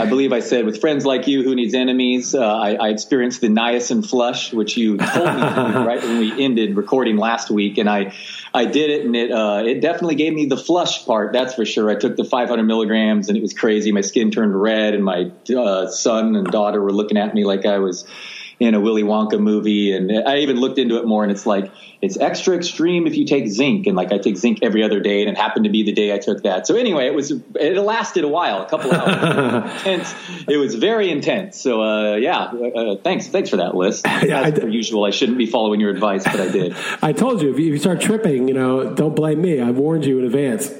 I believe I said, with friends like you, who needs enemies? Uh, I, I, experienced the niacin flush, which you told me right when we ended recording last week, and I, I did it, and it, uh, it definitely gave me the flush part. That's for sure. I took the 500 milligrams, and it was crazy. My skin turned red, and my uh, son and daughter were looking at me like I was in a Willy Wonka movie. And I even looked into it more, and it's like it's extra extreme if you take zinc. And like I take zinc every other day, and it happened to be the day I took that. So anyway, it was it lasted a while, a couple hours. intense. It was very intense. So uh, yeah, uh, thanks thanks for that Liss. Yeah, As per usual, I shouldn't be following your advice, but I did. I told you if you start tripping, you know, don't blame me. I warned you in advance.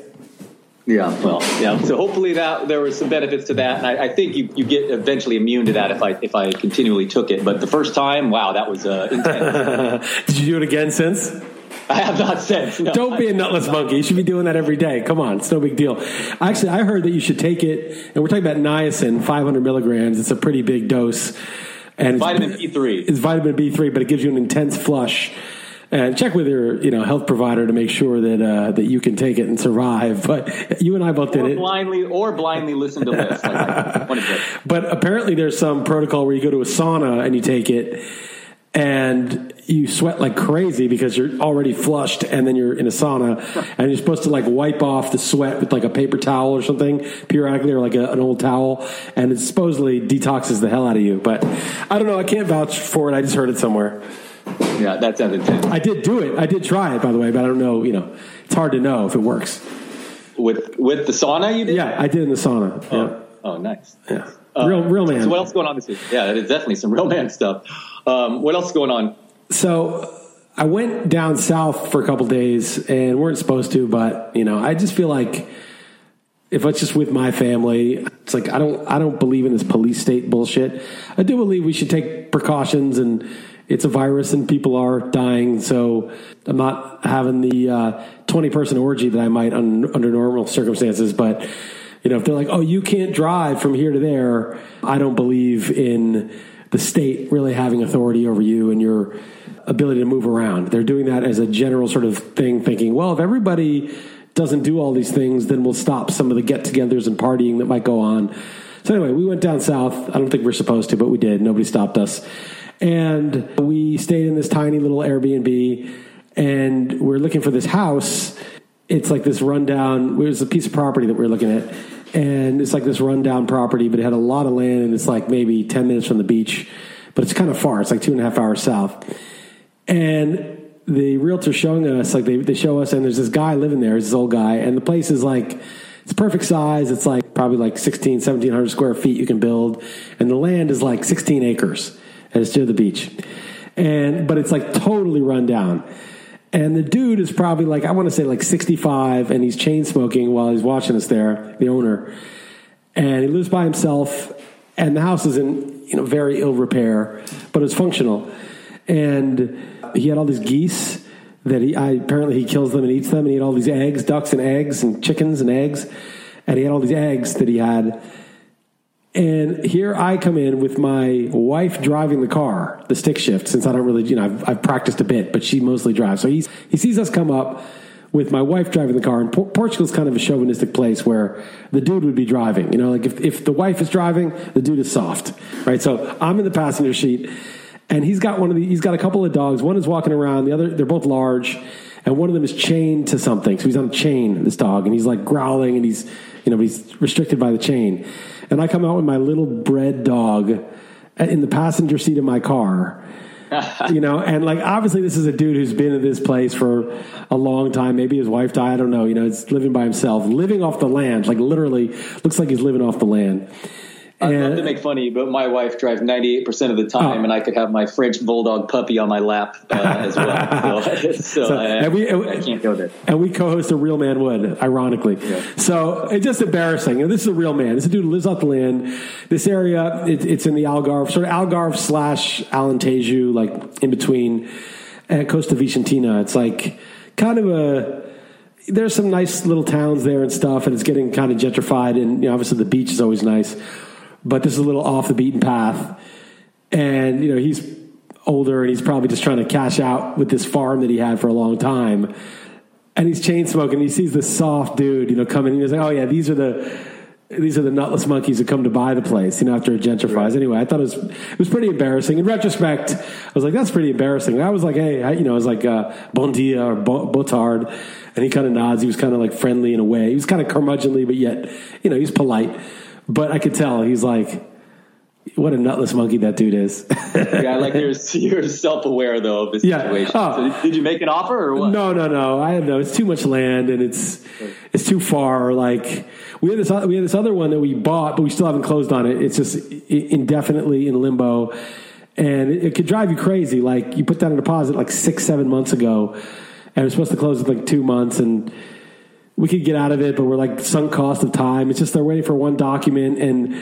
Yeah, well, yeah. So hopefully that there was some benefits to that, and I, I, think you, you get eventually immune to that if I if I continually took it. But the first time, wow, that was uh, intense. Did you do it again since? I have not since. No. Don't be a nutless monkey. You should be doing that every day. Come on, it's no big deal. Actually, I heard that you should take it, and we're talking about niacin, 500 milligrams. It's a pretty big dose, and vitamin B3. It's vitamin B3, but it gives you an intense flush and check with your you know health provider to make sure that uh, that you can take it and survive. But you and I both did it. Blindly or blindly listen to Liss. Like but apparently, there's some protocol where you go to a sauna and you take it, and you sweat like crazy because you're already flushed, and then you're in a sauna, and you're supposed to like wipe off the sweat with like a paper towel or something periodically, or like a, an old towel, and it supposedly detoxes the hell out of you. But I don't know. I can't vouch for it. I just heard it somewhere. Yeah, that sounds intense. I did do it. I did try it, by the way, but I don't know. You know, it's hard to know if it works. With with the sauna, you did? Yeah, I did in the sauna. Oh, yeah. oh nice. Yeah. Uh, real, real man. So what else is going on this week? Yeah, it is definitely some real man stuff. Um, what else is going on? So I went down south for a couple days and weren't supposed to, but you know, I just feel like if it's just with my family, it's like I don't I don't believe in this police state bullshit. I do believe we should take precautions and it's a virus and people are dying. So I'm not having the uh, 20 person orgy that I might un- under normal circumstances. But, you know, if they're like, oh, you can't drive from here to there, I don't believe in the state really having authority over you and your ability to move around. They're doing that as a general sort of thing, thinking, well, if everybody doesn't do all these things, then we'll stop some of the get togethers and partying that might go on. So anyway, we went down south. I don't think we're supposed to, but we did. Nobody stopped us. And we stayed in this tiny little Airbnb and we're looking for this house. It's like this rundown, it was a piece of property that we are looking at. And it's like this rundown property, but it had a lot of land and it's like maybe 10 minutes from the beach, but it's kind of far. It's like two and a half hours south. And the realtor showing us, like they, they show us, and there's this guy living there, this old guy, and the place is like, it's perfect size. It's like probably like 16, 1700 square feet you can build. And the land is like 16 acres and it's near the beach. And but it's like totally run down. And the dude is probably like I want to say like 65 and he's chain smoking while he's watching us there, the owner. And he lives by himself and the house is in, you know, very ill repair, but it's functional. And he had all these geese that he I, apparently he kills them and eats them and he had all these eggs, ducks and eggs and chickens and eggs. And he had all these eggs that he had and here I come in with my wife driving the car, the stick shift, since I don't really, you know, I've, I've practiced a bit, but she mostly drives. So he's, he sees us come up with my wife driving the car. And Por- Portugal's kind of a chauvinistic place where the dude would be driving. You know, like if, if the wife is driving, the dude is soft, right? So I'm in the passenger seat, and he's got one of the he's got a couple of dogs. One is walking around. The other they're both large, and one of them is chained to something. So he's on a chain. This dog, and he's like growling, and he's you know he's restricted by the chain. And I come out with my little bread dog in the passenger seat of my car you know, and like obviously this is a dude who's been in this place for a long time. Maybe his wife died. I don't know. You know, it's living by himself, living off the land. Like literally, looks like he's living off the land. I'd love to make funny, but my wife drives 98% of the time, oh. and I could have my French bulldog puppy on my lap uh, as well. So, so, so I, and we, I can't go there. And we co-host a real man would, ironically. Yeah. So it's just embarrassing. And this is a real man. This is a dude who lives off the land. This area, it, it's in the Algarve, sort of Algarve slash Alentejo, like in between uh, Costa Vicentina. It's like kind of a there's some nice little towns there and stuff, and it's getting kind of gentrified. And you know, obviously, the beach is always nice but this is a little off the beaten path. And, you know, he's older and he's probably just trying to cash out with this farm that he had for a long time. And he's chain smoking. He sees this soft dude, you know, coming. He's like, oh, yeah, these are the. These are the nutless monkeys who come to buy the place, you know, after it gentrifies. Right. Anyway, I thought it was it was pretty embarrassing. In retrospect, I was like, that's pretty embarrassing. I was like, hey, I, you know, I was like, uh, bon dia or botard. And he kind of nods. He was kind of like friendly in a way. He was kind of curmudgeonly, but yet, you know, he's polite. But I could tell he's like, what a nutless monkey that dude is. yeah, like you're, you're self aware though of the situation. Yeah. Oh. So did you make an offer or what? No, no, no. I know it's too much land and it's it's too far. Like we had this we had this other one that we bought, but we still haven't closed on it. It's just indefinitely in limbo, and it, it could drive you crazy. Like you put down a deposit like six, seven months ago, and it was supposed to close in like two months, and we could get out of it, but we're like sunk cost of time. It's just they're waiting for one document, and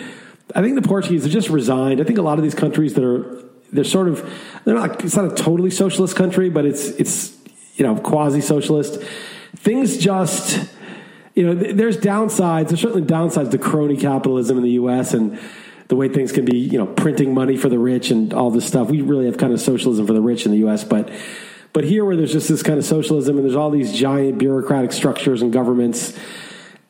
I think the Portuguese are just resigned. I think a lot of these countries that are they're sort of they're not it's not a totally socialist country, but it's it's you know quasi socialist. Things just you know there's downsides. There's certainly downsides to crony capitalism in the U.S. and the way things can be you know printing money for the rich and all this stuff. We really have kind of socialism for the rich in the U.S., but but here, where there's just this kind of socialism and there's all these giant bureaucratic structures and governments,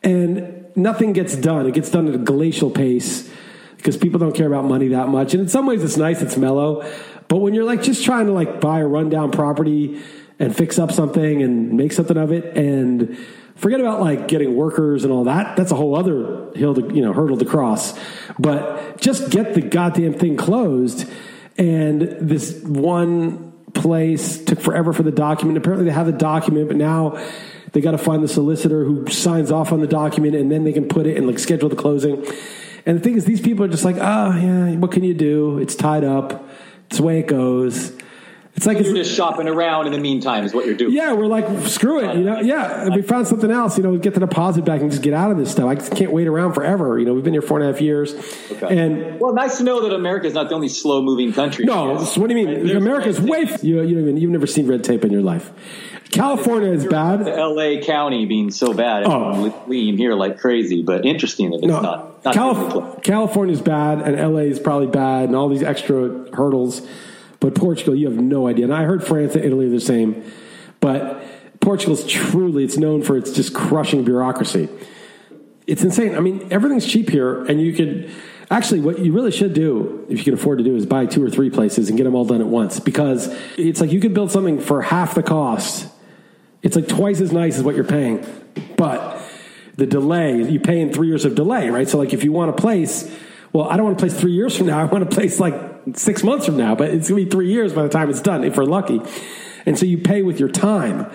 and nothing gets done. It gets done at a glacial pace because people don't care about money that much. And in some ways, it's nice, it's mellow. But when you're like just trying to like buy a rundown property and fix up something and make something of it, and forget about like getting workers and all that. That's a whole other hill to you know hurdle to cross. But just get the goddamn thing closed. And this one place. Took forever for the document. Apparently, they have the document, but now they got to find the solicitor who signs off on the document, and then they can put it and like schedule the closing. And the thing is, these people are just like, oh yeah, what can you do? It's tied up. It's the way it goes. It's like you're just shopping around in the meantime, is what you're doing. Yeah, we're like, screw it, you know. Yeah, if we found something else, you know, get the deposit back and just get out of this stuff. I can't wait around forever. You know, we've been here four and a half years, okay. and well, nice to know that America is not the only slow moving country. No, what do you mean? Right? America's way. You, you even you've never seen red tape in your life. California is bad. L.A. County being so bad, oh. lean here like crazy. But interesting that it's no, not. not Calif- California is bad, and L.A. is probably bad, and all these extra hurdles but Portugal, you have no idea. And I heard France and Italy are the same. But Portugal's truly, it's known for its just crushing bureaucracy. It's insane. I mean, everything's cheap here, and you could actually what you really should do if you can afford to do is buy two or three places and get them all done at once because it's like you could build something for half the cost it's like twice as nice as what you're paying but the delay you pay in three years of delay right so like if you want a place well i don't want to place three years from now i want to place like six months from now, but it's going to be three years by the time it's done, if we're lucky. And so you pay with your time.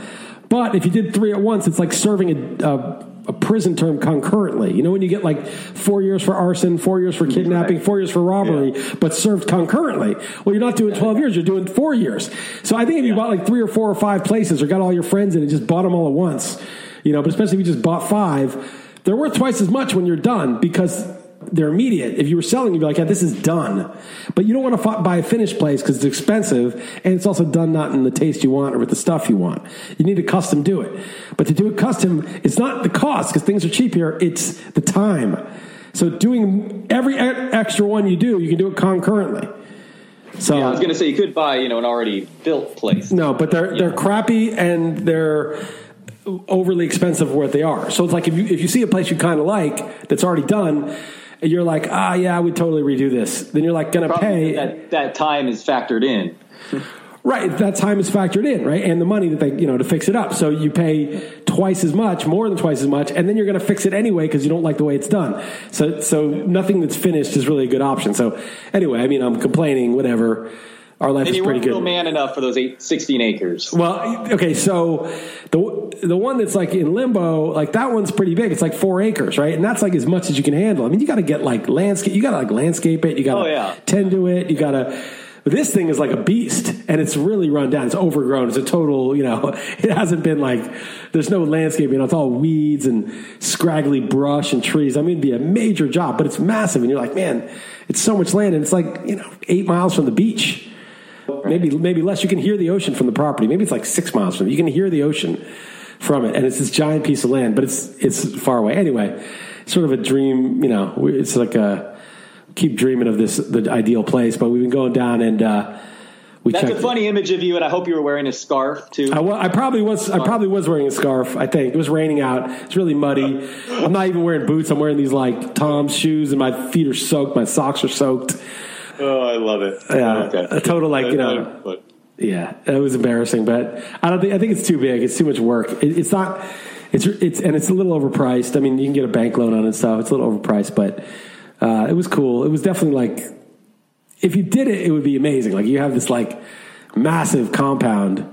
But if you did three at once, it's like serving a, a, a prison term concurrently. You know, when you get like four years for arson, four years for kidnapping, four years for robbery, yeah. but served concurrently. Well, you're not doing 12 years, you're doing four years. So I think if you bought like three or four or five places or got all your friends in and just bought them all at once, you know, but especially if you just bought five, they're worth twice as much when you're done because they're immediate. If you were selling, you'd be like, yeah, this is done. But you don't want to buy a finished place because it's expensive and it's also done not in the taste you want or with the stuff you want. You need to custom do it. But to do it custom, it's not the cost because things are cheap here, it's the time. So doing every extra one you do, you can do it concurrently. So yeah, I was going to say you could buy, you know, an already built place. No, but they're they're crappy and they're overly expensive for what they are. So it's like if you if you see a place you kind of like that's already done, and you're like, ah, yeah, I would totally redo this. Then you're like going to pay. That, that time is factored in. Right, that time is factored in, right, and the money that they, you know, to fix it up. So you pay twice as much, more than twice as much, and then you're going to fix it anyway because you don't like the way it's done. So, so nothing that's finished is really a good option. So, anyway, I mean, I'm complaining, whatever. Our life And is you pretty good. man enough for those eight, 16 acres. Well, okay, so the the one that's like in limbo, like that one's pretty big. It's like four acres, right? And that's like as much as you can handle. I mean, you got to get like landscape. You got to like landscape it. You got to Oh, yeah. tend to it. You got to. This thing is like a beast, and it's really run down. It's overgrown. It's a total, you know. It hasn't been like there's no landscaping. It's all weeds and scraggly brush and trees. I mean, it'd be a major job, but it's massive, and you're like, man, it's so much land, and it's like you know eight miles from the beach maybe maybe less. You can hear the ocean from the property. Maybe it's like six miles from it. You can hear the ocean from it, and it's this giant piece of land, but it's it's far away. Anyway, sort of a dream. You know, it's like a keep dreaming of this the ideal place. But we've been going down and uh, we That's a funny image of you, and I hope you were wearing a scarf too. I, I probably was. I probably was wearing a scarf. I think it was raining out. It's really muddy. I'm not even wearing boots. I'm wearing these like Tom's shoes, and my feet are soaked. My socks are soaked. oh, I love it. Yeah, Okay. a total like you know. Yeah, it was embarrassing, but I don't think I think it's too big. It's too much work. It, it's not. It's it's and it's a little overpriced. I mean, you can get a bank loan on it and stuff. It's a little overpriced, but uh, it was cool. It was definitely like if you did it, it would be amazing. Like you have this like massive compound,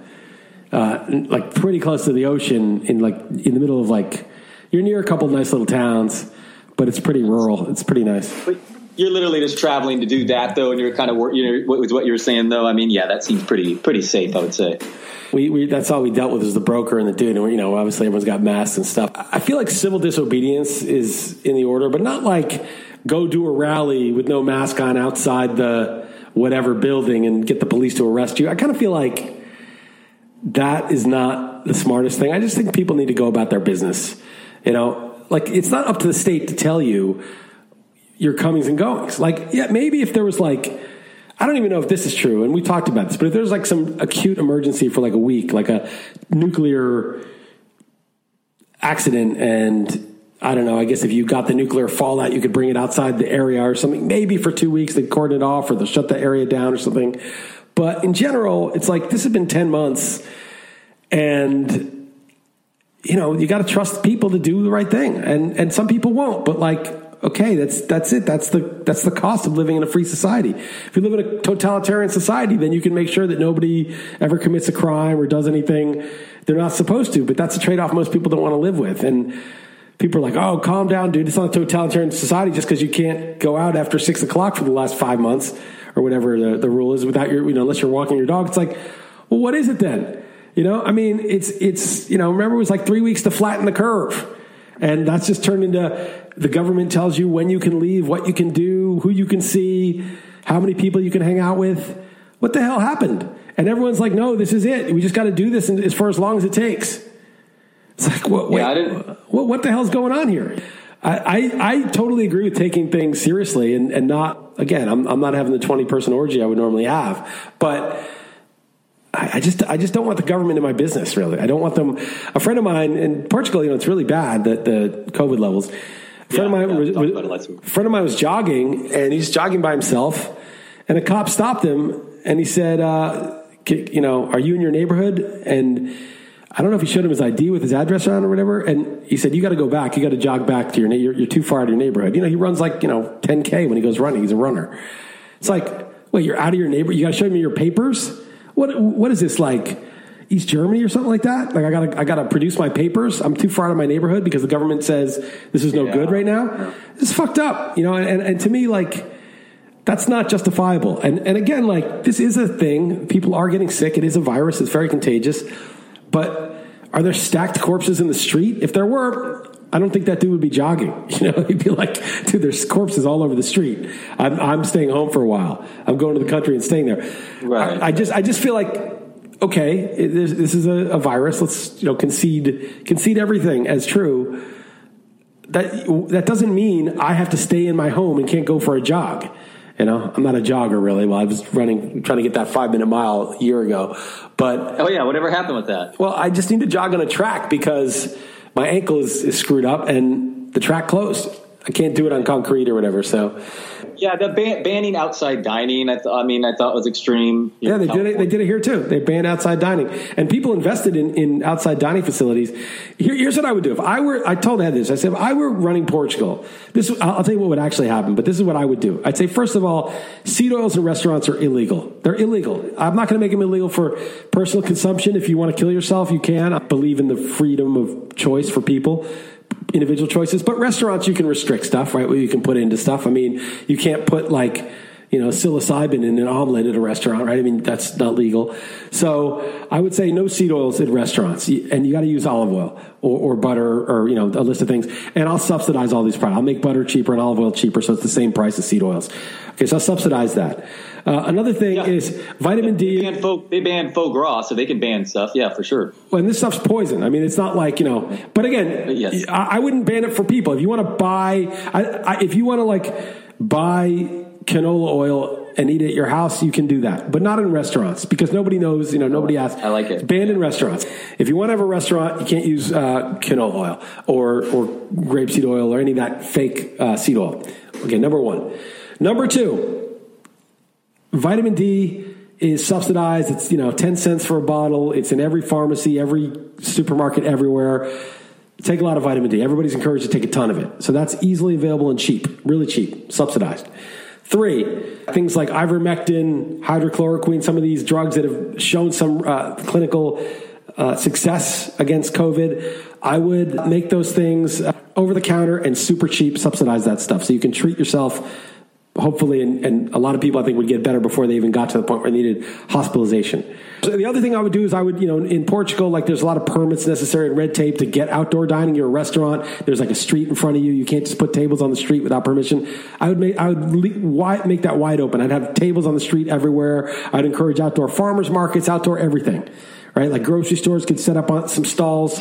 uh, like pretty close to the ocean, in like in the middle of like you're near a couple nice little towns, but it's pretty rural. It's pretty nice. But you're literally just traveling to do that, though, and you're kind of you know with what you were saying, though. I mean, yeah, that seems pretty pretty safe, I would say. We, we that's all we dealt with was the broker and the dude, and you know, obviously everyone's got masks and stuff. I feel like civil disobedience is in the order, but not like go do a rally with no mask on outside the whatever building and get the police to arrest you. I kind of feel like that is not the smartest thing. I just think people need to go about their business. You know, like it's not up to the state to tell you your comings and goings. Like, yeah, maybe if there was like, I don't even know if this is true, and we talked about this, but if there's like some acute emergency for like a week, like a nuclear accident, and I don't know, I guess if you got the nuclear fallout, you could bring it outside the area or something. Maybe for two weeks they'd cordon it off or they'll shut the area down or something. But in general, it's like this has been 10 months and you know, you got to trust people to do the right thing, and and some people won't. But like, okay, that's that's it. That's the that's the cost of living in a free society. If you live in a totalitarian society, then you can make sure that nobody ever commits a crime or does anything they're not supposed to. But that's a trade off most people don't want to live with, and. People are like, "Oh, calm down, dude. It's not a totalitarian society just because you can't go out after six o'clock for the last five months or whatever the, the rule is without your, you know, unless you're walking your dog." It's like, well, what is it then? You know, I mean, it's it's you know, remember it was like three weeks to flatten the curve, and that's just turned into the government tells you when you can leave, what you can do, who you can see, how many people you can hang out with. What the hell happened? And everyone's like, no, this is it. We just got to do this as for as long as it takes. It's like, what, wait, Yeah, what, what the hell's going on here? I, I, I totally agree with taking things seriously and, and not, again, I'm, I'm not having the 20 person orgy I would normally have, but I, I just, I just don't want the government in my business, really. I don't want them. A friend of mine in Portugal, you know, it's really bad, that the COVID levels. A friend of mine yeah, was, was- friend of mine was jogging and he's jogging by himself and a cop stopped him and he said, uh, you know, are you in your neighborhood? And I don't know if he showed him his ID with his address on or whatever. And he said, you got to go back. You got to jog back to your, you're, you're too far out of your neighborhood. You know, he runs like, you know, 10K when he goes running. He's a runner. It's like, wait, you're out of your neighbor. You got to show me your papers. What, what is this like? East Germany or something like that? Like I gotta, I gotta produce my papers. I'm too far out of my neighborhood because the government says this is no Yeah. good right now. It's fucked up, you know. And, and to me, like, that's not justifiable. And and again, like this is a thing. People are getting sick. It is a virus. It's very contagious. But are there stacked corpses in the street? If there were, I don't think that dude would be jogging. You know, he'd be like, dude, there's corpses all over the street. I'm I'm staying home for a while. I'm going to the country and staying there. Right. I, I just I just feel like okay, this, this is a, a virus. Let's you know concede concede everything as true that that doesn't mean I have to stay in my home and can't go for a jog. You know, I'm not a jogger really. Well, I was running, trying to get that five minute mile a year ago. But oh yeah, whatever happened with that? Well, I just need to jog on a track because my ankle is, is screwed up and the track closed. I can't do it on concrete or whatever. So yeah, the ban- banning outside dining. I, th- I, mean, I thought was extreme. Yeah, they did it. They did it here too. They banned outside dining, and people invested in, in outside dining facilities. Here, here's what I would do if I were. I told Ed this. I said if I were running Portugal, this. I'll, I'll tell you what would actually happen. But this is what I would do. I'd say first of all, seed oils in restaurants are illegal. They're illegal. I'm not going to make them illegal for personal consumption. If you want to kill yourself, you can. I believe in the freedom of choice for people individual choices. But restaurants, you can restrict stuff, right? Where you can put into stuff. I mean, you can't put like, you know, psilocybin in an omelet at a restaurant, right? I mean, that's not legal. So I would say no seed oils in restaurants, and you got to use olive oil or, or, butter or you know a list of things. And I'll subsidize all these products. I'll make butter cheaper and olive oil cheaper, so it's the same price as seed oils. Okay, so I'll subsidize that. Uh, another thing yeah. is vitamin D. They ban, faux, they ban foie gras, so they can ban stuff. Yeah, for sure. Well, and this stuff's poison. I mean, it's not like you know. But again, yes. I, I wouldn't ban it for people. If you want to buy, I, I, if you want to like buy canola oil and eat it at your house, you can do that, but not in restaurants because nobody knows. You know, nobody asks. I like it. It's banned in restaurants. If you want to have a restaurant, you can't use uh, canola oil or or grapeseed oil or any of that fake uh, seed oil. Okay, number one. Number two, vitamin D is subsidized. It's you know ten cents for a bottle. It's in every pharmacy, every supermarket, everywhere. Take a lot of vitamin D. Everybody's encouraged to take a ton of it. So that's easily available and cheap, really cheap, subsidized. Three, things like ivermectin, hydrochloroquine, some of these drugs that have shown some uh, clinical uh, success against COVID. I would make those things uh, over the counter and super cheap, subsidize that stuff so you can treat yourself hopefully, and, and, a lot of people I think would get better before they even got to the point where they needed hospitalization. So the other thing I would do is I would, you know, in Portugal, like there's a lot of permits necessary and red tape to get outdoor dining. You're a restaurant. There's like a street in front of you. You can't just put tables on the street without permission. I would make, I would wide, make that wide open. I'd have tables on the street everywhere. I'd encourage outdoor farmers markets, outdoor everything, right? Like grocery stores could set up on some stalls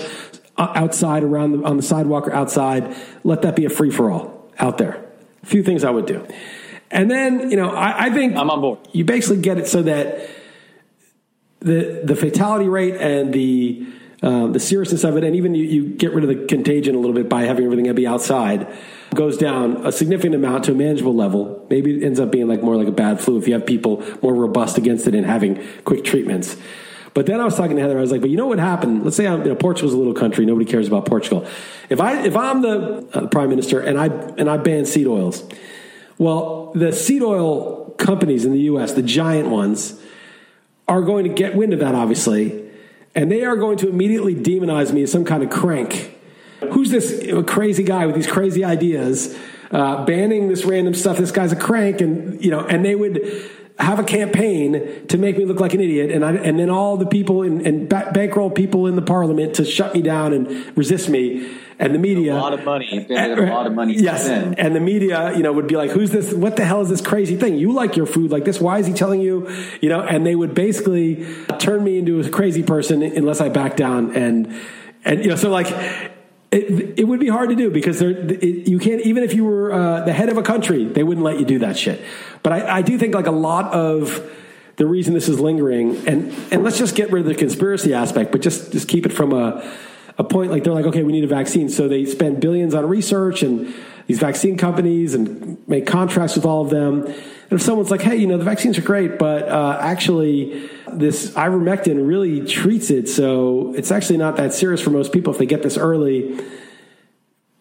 uh, outside around the, on the sidewalk or outside. Let that be a free for all out there. A few things I would do. And then, you know, I, I think I'm on board. You basically get it so that the the fatality rate and the um, the seriousness of it, and even you, you, get rid of the contagion a little bit by having everything be outside, goes down a significant amount to a manageable level. Maybe it ends up being like more like a bad flu if you have people more robust against it and having quick treatments. But then I was talking to Heather. I was like, "But you know what happened? Let's say I'm, you know, Portugal's a little country. Nobody cares about Portugal. If I if I'm the uh, prime minister and I and I ban seed oils." Well, the seed oil companies in the U.S., the giant ones, are going to get wind of that, obviously, and they are going to immediately demonize me as some kind of crank. Who's this crazy guy with these crazy ideas, uh, banning this random stuff? This guy's a crank, and you know, and they would have a campaign to make me look like an idiot, and I, and then all the people in, and bankroll people in the parliament to shut me down and resist me and the media a lot of money, eh, a lot of money. Yes, and the media, you know, would be like, "Who's this? What the hell is this crazy thing? You like your food like this? Why is he telling you?" You know, and they would basically turn me into a crazy person unless I back down, and and you know, so like. It, it would be hard to do because it, you can't even if you were uh, the head of a country they wouldn't let you do that shit but I, I do think like a lot of the reason this is lingering and and let's just get rid of the conspiracy aspect but just just keep it from a a point like they're like, okay, we need a vaccine. So they spend billions on research and these vaccine companies and make contracts with all of them. And if someone's like, hey, you know, the vaccines are great, but uh, actually this ivermectin really treats it. So it's actually not that serious for most people if they get this early.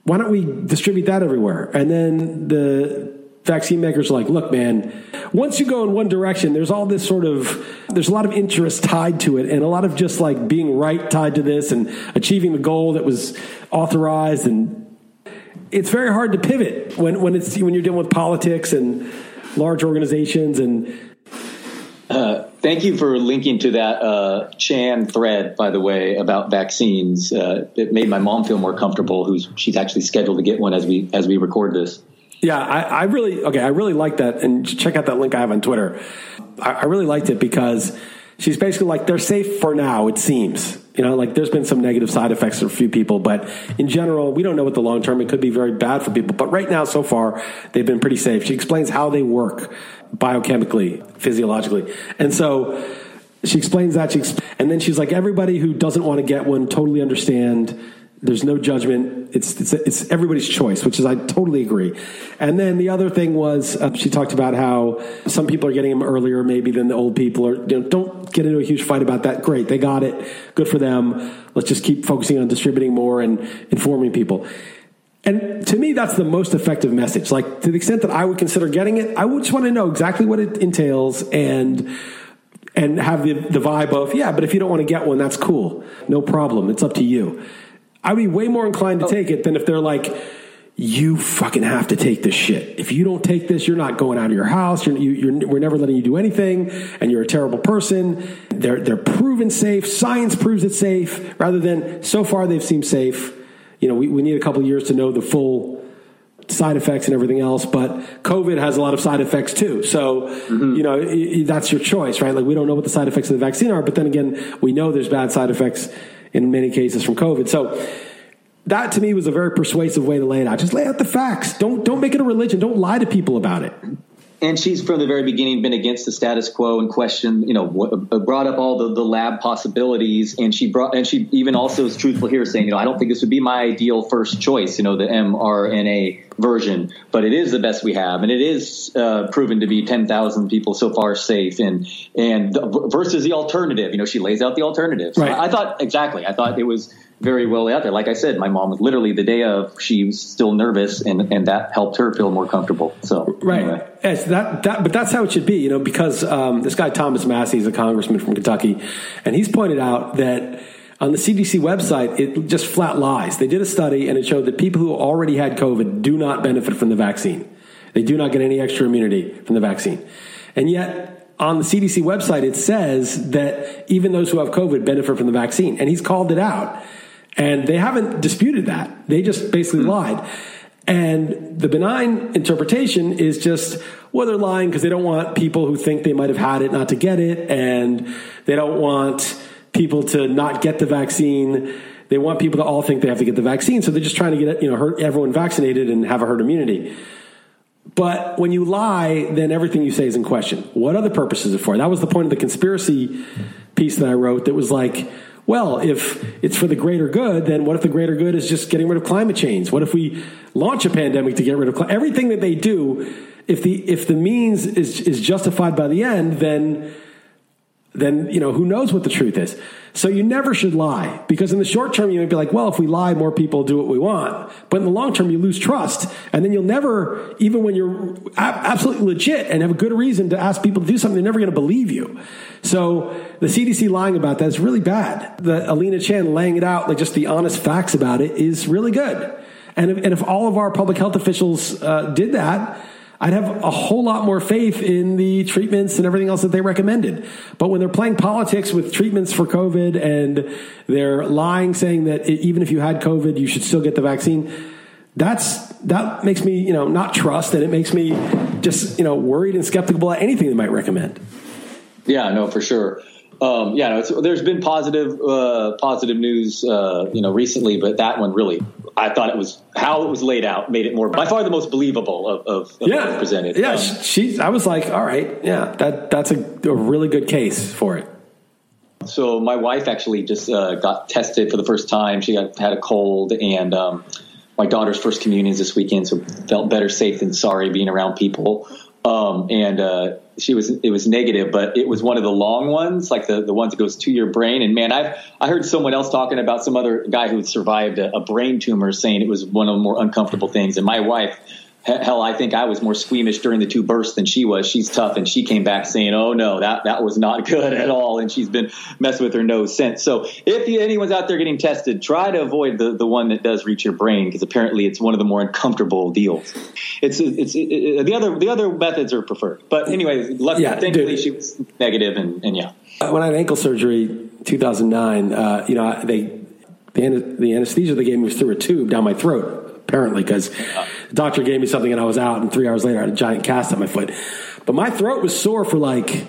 Why don't we distribute that everywhere? And then the vaccine makers are like, look, man, once you go in one direction, there's all this sort of, there's a lot of interest tied to it and a lot of just like being right tied to this and achieving the goal that was authorized. And it's very hard to pivot when, when it's, when you're dealing with politics and large organizations and, uh, thank you for linking to that uh, Chan thread, by the way, about vaccines. Uh, it made my mom feel more comfortable. Who's she's actually scheduled to get one as we as we record this. Yeah, I, I, really okay. I really like that, and check out that link I have on Twitter. I, I, really liked it because she's basically like they're safe for now. It seems You know, like there's been some negative side effects for a few people, but in general, we don't know what the long term. It could be very bad for people. But right now, so far, they've been pretty safe. She explains how they work biochemically, physiologically, and so she explains that. She and then she's like, everybody who doesn't want to get one totally understand there's no judgment. It's, it's, it's everybody's choice, which is I totally agree. And then the other thing was uh, she talked about how some people are getting them earlier, maybe than the old people. Or you know, don't get into a huge fight about that. Great, they got it. Good for them. Let's just keep focusing on distributing more and informing people. And to me, that's the most effective message. Like to the extent that I would consider getting it, I would just want to know exactly what it entails and and have the, the vibe of yeah. But if you don't want to get one, that's cool. No problem. It's up to you. I'd be way more inclined to oh. take it than if they're like, you fucking have to take this shit. If you don't take this, you're not going out of your house. You're, you, are we're never letting you do anything, and you're a terrible person. They're they're proven safe. Science proves it safe. Rather than so far they've seemed safe. You know, we, we need a couple years to know the full side effects and everything else. But COVID has a lot of side effects too. So mm-hmm. you know that's your choice, right? Like we don't know what the side effects of the vaccine are, but then again, we know there's bad side effects in many cases from COVID. So that to me was a very persuasive way to lay it out. Just lay out the facts. Don't don't make it a religion. Don't lie to people about it and she's from the very beginning been against the status quo and questioned, you know, uh, brought up all the, the lab possibilities. And she brought, and she even also is truthful here saying, you know, I don't think this would be my ideal first choice, you know, the mRNA version, but it is the best we have. And it is uh, proven to be 10,000 people so far safe and, and versus the alternative, you know, she lays out the alternatives. Right. I, I thought exactly. I thought it was, very well out there. Like I said, my mom was literally the day of she was still nervous, and and that helped her feel more comfortable. So right, anyway. yes, that that but that's how it should be, you know, because um, this guy Thomas Massey is a congressman from Kentucky, and he's pointed out that. On the CDC website, it just flat lies. They did a study and it showed that people who already had COVID do not benefit from the vaccine. They do not get any extra immunity from the vaccine. And yet, on the CDC website, it says that even those who have COVID benefit from the vaccine. And he's called it out. And they haven't disputed that. They just basically mm-hmm. lied. And the benign interpretation is just, well, they're lying because they don't want people who think they might have had it not to get it. And they don't want people to not get the vaccine. They want people to all think they have to get the vaccine. So they're just trying to get, you know, herd, everyone vaccinated and have a herd immunity. But when you lie, then everything you say is in question. What other purpose is it for? That was the point of the conspiracy piece that I wrote that was like, well, if it's for the greater good, then what if the greater good is just getting rid of climate change? What if we launch a pandemic to get rid of cl- everything that they do? If the if the means is is justified by the end, then then you know who knows what the truth is. So you never should lie because in the short term you may be like, well, if we lie, more people do what we want. But in the long term, you lose trust, and then you'll never, even when you're absolutely legit and have a good reason to ask people to do something, they're never going to believe you. So the CDC lying about that is really bad. The Alina Chan laying it out, like just the honest facts about it, is really good. And if, and if all of our public health officials uh, did that, I'd have a whole lot more faith in the treatments and everything else that they recommended. But when they're playing politics with treatments for COVID and they're lying, saying that even if you had COVID, you should still get the vaccine, that's that makes me you know not trust, and it makes me just you know worried and skeptical about anything they might recommend. Yeah, no, for sure. Um, yeah, no, there's been positive, uh, positive news, uh, you know, recently, but that one really, I thought it was how it was laid out made it more by far the most believable of, of, of yeah, presented. Yeah, um, she, I was like, all right, yeah, that that's a, a really good case for it. So my wife actually just uh, got tested for the first time. She got had a cold, and um, my daughter's first communion is this weekend, so felt better safe than sorry being around people. Um, and uh, she was it was negative, but it was one of the long ones, like the, the ones that goes to your brain. And man, I've I heard someone else talking about some other guy who survived a, a brain tumor, saying it was one of the more uncomfortable things. And my wife hell, I think I was more squeamish during the two bursts than she was. She's tough, and she came back saying, "Oh no, that that was not good at all," and she's been messing with her nose since. So if you, anyone's out there getting tested, try to avoid the, the one that does reach your brain because apparently it's one of the more uncomfortable deals. It's it's it, it, the other the other methods are preferred, but anyway, luckily, yeah, thankfully dude. she was negative, and, and yeah. When I had ankle surgery, 2009, uh, you know they the, the anesthesia they gave me was through a tube down my throat apparently, because the doctor gave me something and I was out, and three hours later I had a giant cast on my foot. But my throat was sore for like,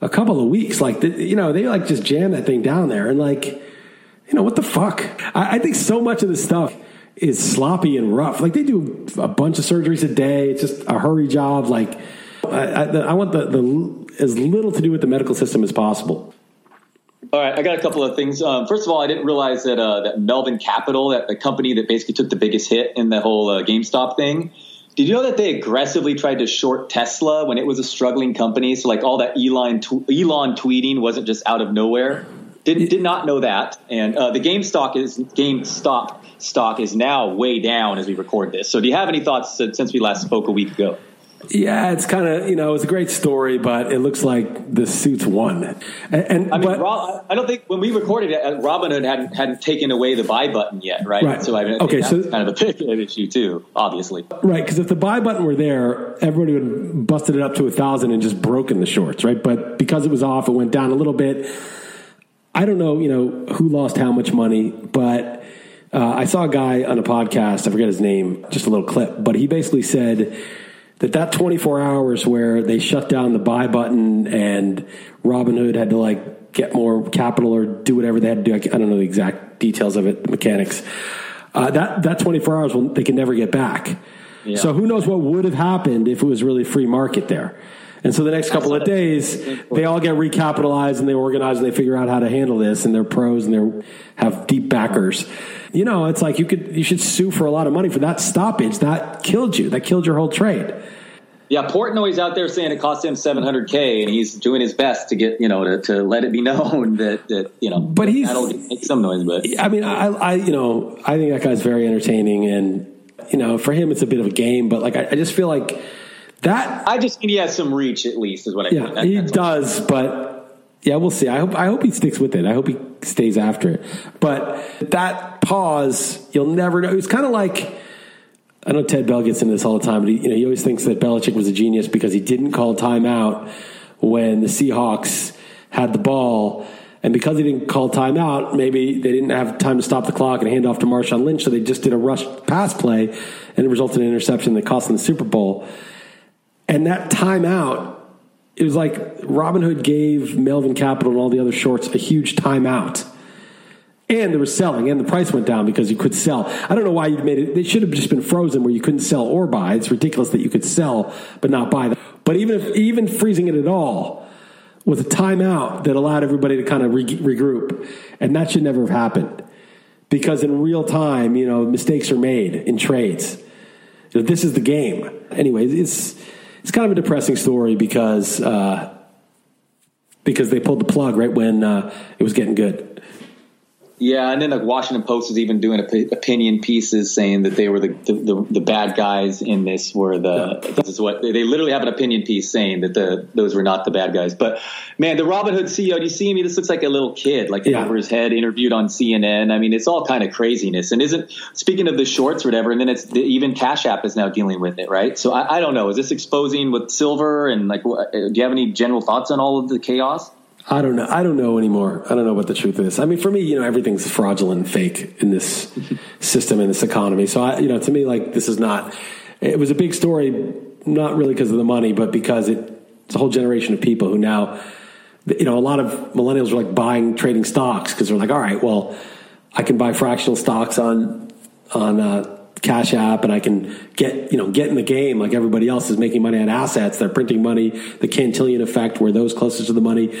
a couple of weeks. Like, you know, they like just jam that thing down there and like, you know, what the fuck? I, I think so much of this stuff is sloppy and rough. Like they do a bunch of surgeries a day. It's just a hurry job. Like I, I, I want the, the as little to do with the medical system as possible. All right, I got a couple of things. Um, first of all, I didn't realize that uh, that Melvin Capital, that the company that basically took the biggest hit in the whole uh, GameStop thing, did you know that they aggressively tried to short Tesla when it was a struggling company? So like all that Elon tw- Elon tweeting wasn't just out of nowhere. Did did not know that. And uh, the GameStop is GameStop stock is now way down as we record this. So do you have any thoughts since we last spoke a week ago? Yeah, it's kind of you know it's a great story, but it looks like the suits won. And, and I mean, but, Rob, I don't think when we recorded it, Robinhood hadn't hadn't taken away the buy button yet, right? Right. So I mean, Okay, so- kind of a big issue too, obviously. right because if the buy button were there, everybody would have busted it up to a thousand and just broken the shorts, right? But because it was off, it went down a little bit. I don't know, you know, who lost how much money, but uh, I saw a guy on a podcast. I forget his name, just a little clip, but he basically said that that 24 hours where they shut down the buy button and Robinhood had to like get more capital or do whatever they had to do. I don't know the exact details of it, the mechanics. Uh, that that 24 hours, will, they can never get back. So who knows what would have happened if it was really free market there. And so the next couple of days, they all get recapitalized and they organize and they figure out how to handle this and they're pros and they have deep backers. You know, it's like you could you should sue for a lot of money for that stoppage. That killed you. That killed your whole trade. Yeah, Portnoy's out there saying it cost him 700k, and he's doing his best to get you know to, to let it be known that that you know. But he's- make some noise, but I mean, I, I you know, I think that guy's very entertaining and you know, for him it's a bit of a game, but like I, I just feel like that I just think he has some reach at least, is what I Yeah, think. That- he does, but yeah, we'll see. I hope I hope he sticks with it. I hope he stays after it. But that pause, you'll never know. It's kind of like I know Ted Bell gets into this all the time, but he, you know he always thinks that Belichick was a genius because he didn't call timeout when the Seahawks had the ball. And because he didn't call timeout, maybe they didn't have time to stop the clock and hand off to Marshawn Lynch, so they just did a rush pass play, and it resulted in an interception that cost them the Super Bowl. And that timeout, it was like Robinhood gave Melvin Capital and all the other shorts a huge timeout. And there was selling, and the price went down because you could sell. I don't know why you made it. They should have just been frozen where you couldn't sell or buy. It's ridiculous that you could sell but not buy. But even if even freezing it at all was a timeout that allowed everybody to kind of re- regroup, and that should never have happened because in real time, you know, mistakes are made in trades. You know, this is the game. Anyway, it's it's kind of a depressing story because uh, because they pulled the plug right when uh, it was getting good. Yeah, and then the Washington Post was even doing op- opinion pieces saying that they were the, the, the, the bad guys in this. Were the this is what they, they literally have an opinion piece saying that the those were not the bad guys. But man, the Robinhood CEO, do you see me? This looks like a little kid, like Yeah. over his head, interviewed on CNN. I mean, it's all kind of craziness. And isn't speaking of the shorts or whatever, and then it's the, even Cash App is now dealing with it, right? So I, I don't know. Is this exposing with silver and like? Do you have any general thoughts on all of the chaos? I don't know. I don't know anymore. I don't know what the truth is. I mean, for me, you know, everything's fraudulent and fake in this system in this economy. So, I, you know, to me, like this is not. It was a big story, not really because of the money, but because it, it's a whole generation of people who now, you know, a lot of millennials are like buying trading stocks because they're like, all right, well, I can buy fractional stocks on on uh, Cash App, and I can get you know get in the game like everybody else is making money on assets. They're printing money, the Cantillon effect, where those closest to the money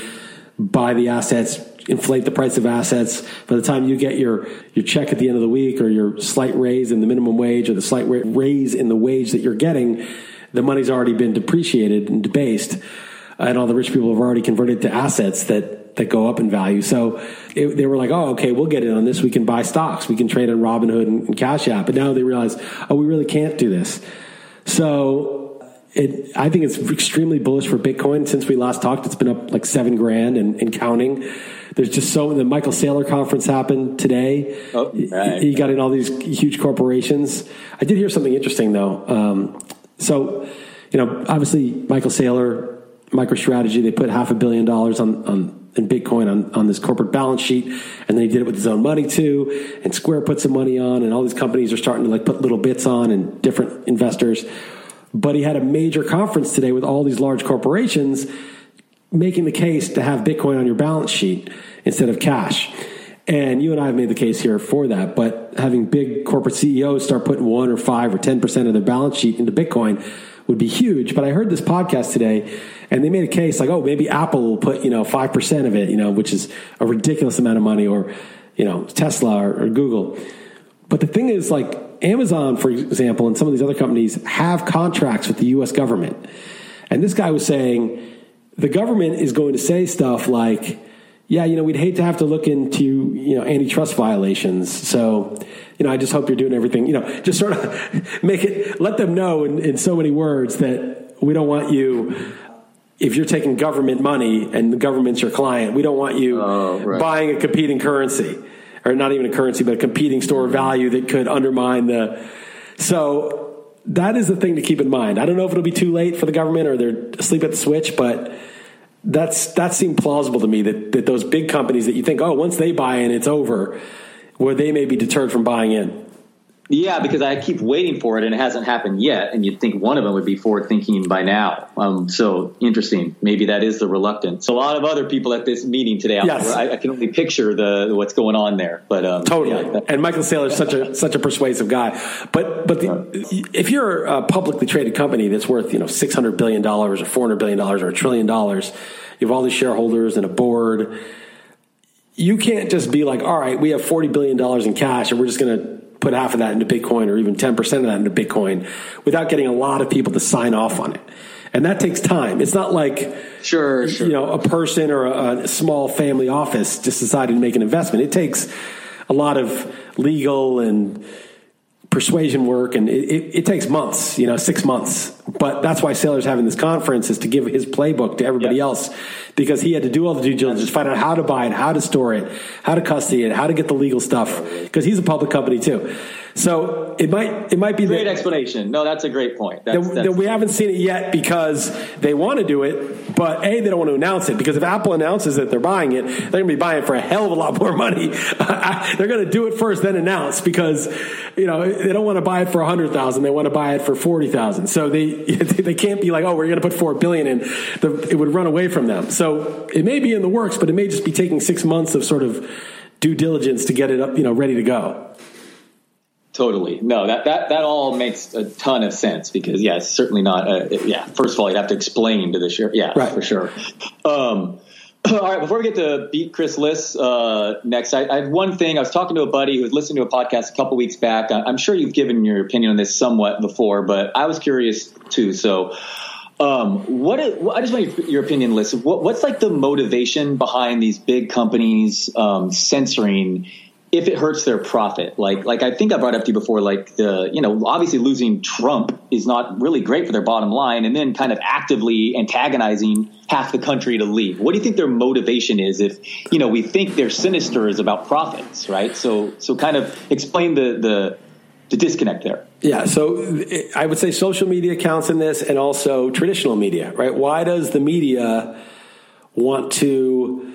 buy the assets, inflate the price of assets. By the time you get your your check at the end of the week, or your slight raise in the minimum wage, or the slight raise in the wage that you're getting, the money's already been depreciated and debased, and all the rich people have already converted to assets that that go up in value. So it, they were like, "Oh, okay, we'll get in on this. We can buy stocks. We can trade on Robinhood and, and Cash App." But now they realize, "Oh, we really can't do this." So it, I think it's extremely bullish for Bitcoin. Since we last talked, it's been up like seven grand and, and counting. There's just so the Michael Saylor conference happened today. Oh, right. He got in all these huge corporations. I did hear something interesting though. Um, so, you know, obviously Michael Saylor, MicroStrategy, they put half a billion dollars on, on in Bitcoin on, on this corporate balance sheet, and then he did it with his own money too. And Square put some money on, and all these companies are starting to like put little bits on, and different investors. But he had a major conference today with all these large corporations making the case to have Bitcoin on your balance sheet instead of cash. And you and I have made the case here for that. But having big corporate CEOs start putting one or five or 10% of their balance sheet into Bitcoin would be huge. But I heard this podcast today and they made a case like, oh, maybe Apple will put, you know, 5% of it, you know, which is a ridiculous amount of money or, you know, Tesla or, or Google. But the thing is like Amazon, for example, and some of these other companies have contracts with the U.S. government. And this guy was saying the government is going to say stuff like, yeah, you know, we'd hate to have to look into, you know, antitrust violations. So, you know, I just hope you're doing everything, you know, just sort of make it, let them know in, in so many words that we don't want you, if you're taking government money and the government's your client, we don't want you oh, right. buying a competing currency or not even a currency, but a competing store of value that could undermine the. So that is the thing to keep in mind. I don't know if it'll be too late for the government or they're asleep at the switch, but that's that seemed plausible to me that, that those big companies that you think, oh, once they buy in, it's over, where they may be deterred from buying in. Yeah, because I keep waiting for it and it hasn't happened yet. And you'd think one of them would be forward thinking by now. Um, so interesting. Maybe that is the reluctance. A lot of other people at this meeting today. Yes. I, I can only picture the what's going on there. But um, totally. Yeah, and Michael Saylor is such a such a persuasive guy. But but the, if you're a publicly traded company that's worth you know six hundred billion dollars or four hundred billion dollars or a trillion dollars, you have all these shareholders and a board. You can't just be like, all right, we have forty billion dollars in cash, and we're just going to put half of that into Bitcoin or even 10% of that into Bitcoin without getting a lot of people to sign off on it. And that takes time. It's not like, sure, sure. you know, a person or a, a small family office just decided to make an investment. It takes a lot of legal and persuasion work, and it, it, it, takes months, you know, six months. But that's why Saylor's having this conference is to give his playbook to everybody yeah. else because he had to do all the due diligence, find out how to buy it, how to store it, how to custody it, how to get the legal stuff because he's a public company too. So it might it might be the great that, explanation. No, that's a great point. That's, that, that's, that we haven't seen it yet because they want to do it, but a they don't want to announce it because if Apple announces that they're buying it, they're going to be buying it for a hell of a lot more money. they're going to do it first, then announce because you know they don't want to buy it for a hundred thousand; they want to buy it for forty thousand. So they they can't be like, oh, we're going to put four billion in. The, it would run away from them. So it may be in the works, but it may just be taking six months of sort of due diligence to get it up, you know, ready to go. Totally. No, that, that, that all makes a ton of sense because, yeah, it's certainly not, a, yeah, first of all, you'd have to explain to the share. Yeah, right. for sure. Um, all right, before we get to beat Chris Liss uh, next, I, I, have one thing. I was talking to a buddy who was listening to a podcast a couple weeks back. I, am sure you've given your opinion on this somewhat before, but I was curious too. So, um, what I just want your opinion, Liss. What, what's like the motivation behind these big companies um, censoring if it hurts their profit. Like like I think I brought up to you before, like the you know obviously losing Trump is not really great for their bottom line, and then kind of actively antagonizing half the country to leave. What do you think their motivation is? If you know we think their sinister is about profits, right? So so kind of explain the the the disconnect there. Yeah, so I would say social media counts in this, and also traditional media, right? Why does the media want to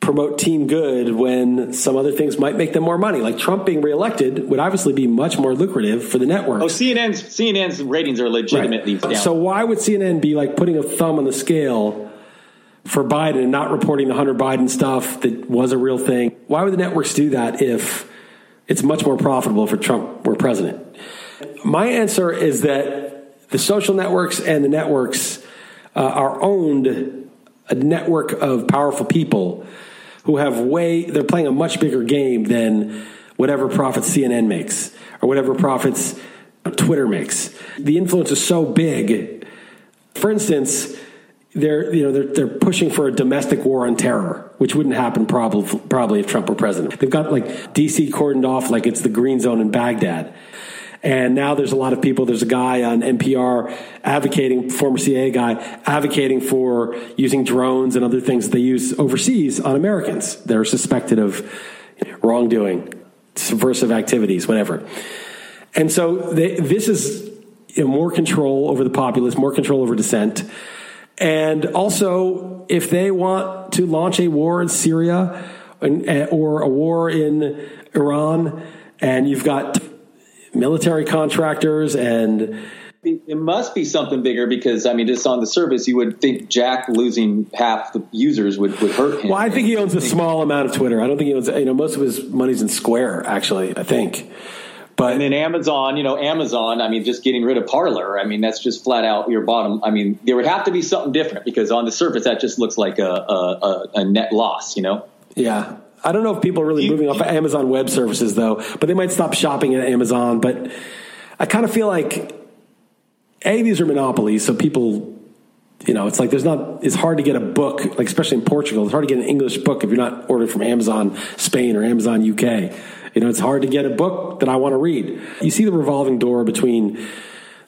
promote team good when some other things might make them more money. Like Trump being reelected would obviously be much more lucrative for the network. Oh, CNN's CNN's ratings are legitimately right. So why would CNN be like putting a thumb on the scale for Biden and not reporting the Hunter Biden stuff that was a real thing? Why would the networks do that if it's much more profitable for Trump were president? My answer is that the social networks and the networks uh, are owned a network of powerful people who have way, they're playing a much bigger game than whatever profits CNN makes or whatever profits Twitter makes. The influence is so big. For instance, they're you know they're they're pushing for a domestic war on terror, which wouldn't happen probably probably if Trump were president. They've got like DC cordoned off like it's the green zone in Baghdad. And now there's a lot of people. There's a guy on NPR advocating, former CIA guy, advocating for using drones and other things they use overseas on Americans that are suspected of wrongdoing, subversive activities, whatever. And so they, this is you know, more control over the populace, more control over dissent. And also, if they want to launch a war in Syria eh, or a war in Iran, and you've got military contractors and it must be something bigger because I mean, just on the surface, you would think Jack losing half the users would, would hurt him. Well, I think he owns a small amount of Twitter. I don't think he owns. You know, most of his money's in Square. Actually, I think. But and then Amazon, you know, Amazon. I mean, just getting rid of Parler. I mean, that's just flat out your bottom. I mean, there would have to be something different because on the surface, that just looks like a a, a net loss. You know. Yeah. I don't know if people are really You- moving off of Amazon Web Services though, but they might stop shopping at Amazon. But I kind of feel like a these are monopolies, so people, you know, it's like there's not. It's hard to get a book, like especially in Portugal, it's hard to get an English book if you're not ordering from Amazon Spain or Amazon UK. You know, it's hard to get a book that I want to read. You see the revolving door between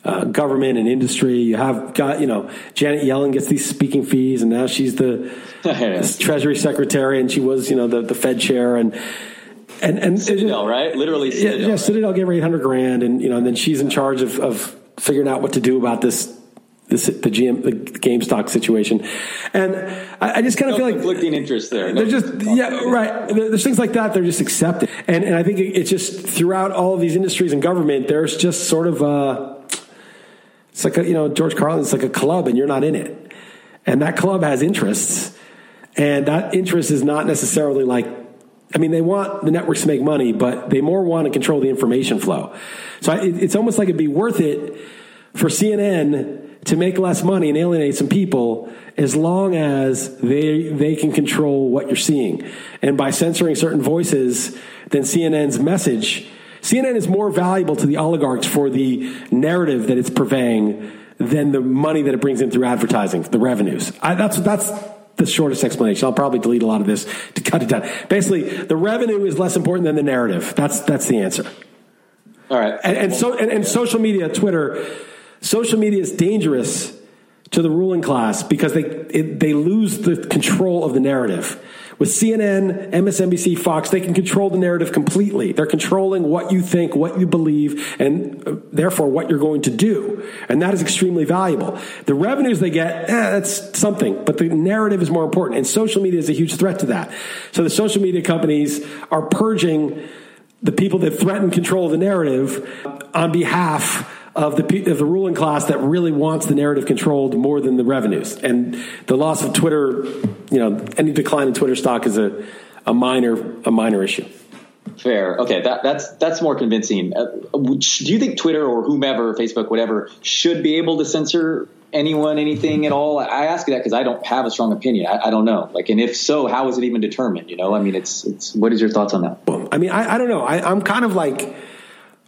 uh, government and industry. You have got, you know, Janet Yellen gets these speaking fees, and now she's the Treasury Secretary, and she was, you know, the, the Fed chair, and and and Citadel, right? Literally, yeah, Citadel. yeah, right? Citadel gave her eight hundred grand, and you know, and then she's in charge of, of figuring out what to do about this. This, the GM, the GameStop situation, and I, I just kind of No feel like conflicting interests there. No they're just yeah right. There's things like that. They're just accepted, and and I think it's just throughout all of these industries and government. There's just sort of a it's like a, you know George Carlin. It's like a club, and you're not in it, and that club has interests, and that interest is not necessarily like. I mean, they want the networks to make money, but they more want to control the information flow. So I, it, it's almost like it'd be worth it for CNN to make less money and alienate some people as long as they they can control what you're seeing. And by censoring certain voices, then CNN's message CNN is more valuable to the oligarchs for the narrative that it's purveying than the money that it brings in through advertising, the revenues. I, that's that's the shortest explanation. I'll probably delete a lot of this to cut it down. Basically, the revenue is less important than the narrative. That's that's the answer. All right. And, and so and, and social media, Twitter, social media is dangerous to the ruling class because they it, they lose the control of the narrative. With CNN, MSNBC, Fox, they can control the narrative completely. They're controlling what you think, what you believe, and uh, therefore what you're going to do. And that is extremely valuable. The revenues they get, eh, that's something, but the narrative is more important. And social media is a huge threat to that. So the social media companies are purging the people that threaten control of the narrative on behalf of the of the ruling class that really wants the narrative controlled more than the revenues. And the loss of Twitter, you know, any decline in Twitter stock is a, a minor a minor issue. Fair. Okay, that, that's that's more convincing. Uh, do you think Twitter or whomever, Facebook, whatever, should be able to censor anyone, anything at all? I ask you that because I don't have a strong opinion. I, I don't know. Like, and if so, how is it even determined? You know, I mean, it's it's. What is your thoughts on that? I mean, I, I don't know. I, I'm kind of like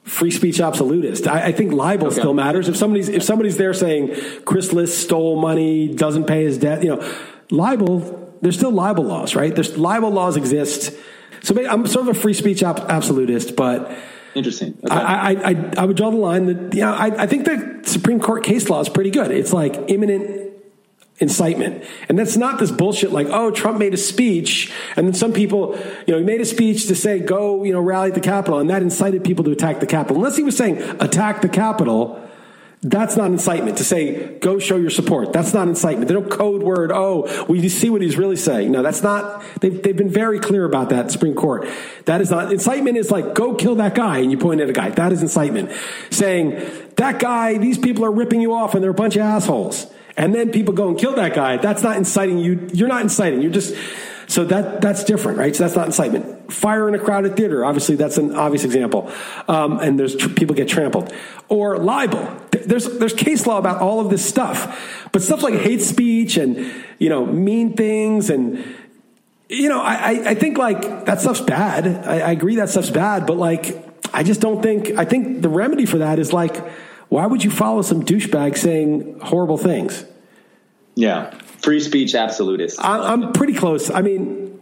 free speech absolutist. I, I think libel Okay. still matters. If somebody's if somebody's there saying Chris Liss stole money, doesn't pay his debt, you know, libel. There's still libel laws, right? There's libel laws exist. So I'm sort of a free speech ab- absolutist, but Interesting. Okay. I, I, I, I would draw the line that, you know, I, I think the Supreme Court case law is pretty good. It's like imminent incitement. And that's not this bullshit like, oh, Trump made a speech. And then some people, you know, he made a speech to say, go, you know, rally at the Capitol. And that incited people to attack the Capitol. Unless he was saying, attack the Capitol. That's not incitement to say, go show your support. That's not incitement. There's no code word, oh, we see what he's really saying. No, that's not, they've, they've been very clear about that, Supreme Court. That is not, incitement is like, go kill that guy, and you point at a guy. That is incitement. Saying, that guy, these people are ripping you off and they're a bunch of assholes. And then people go and kill that guy. That's not inciting you. You're not inciting. You're just, so that that's different, right? So that's not incitement. Fire in a crowded theater, obviously, that's an obvious example. Um, and there's tr- people get trampled. Or libel. There's there's case law about all of this stuff, but stuff like hate speech and you know mean things and you know I I, think like that stuff's bad. I, I agree that stuff's bad, but like I just don't think I think the remedy for that is like why would you follow some douchebag saying horrible things? yeah. Free speech absolutist. I- I'm pretty close. I mean,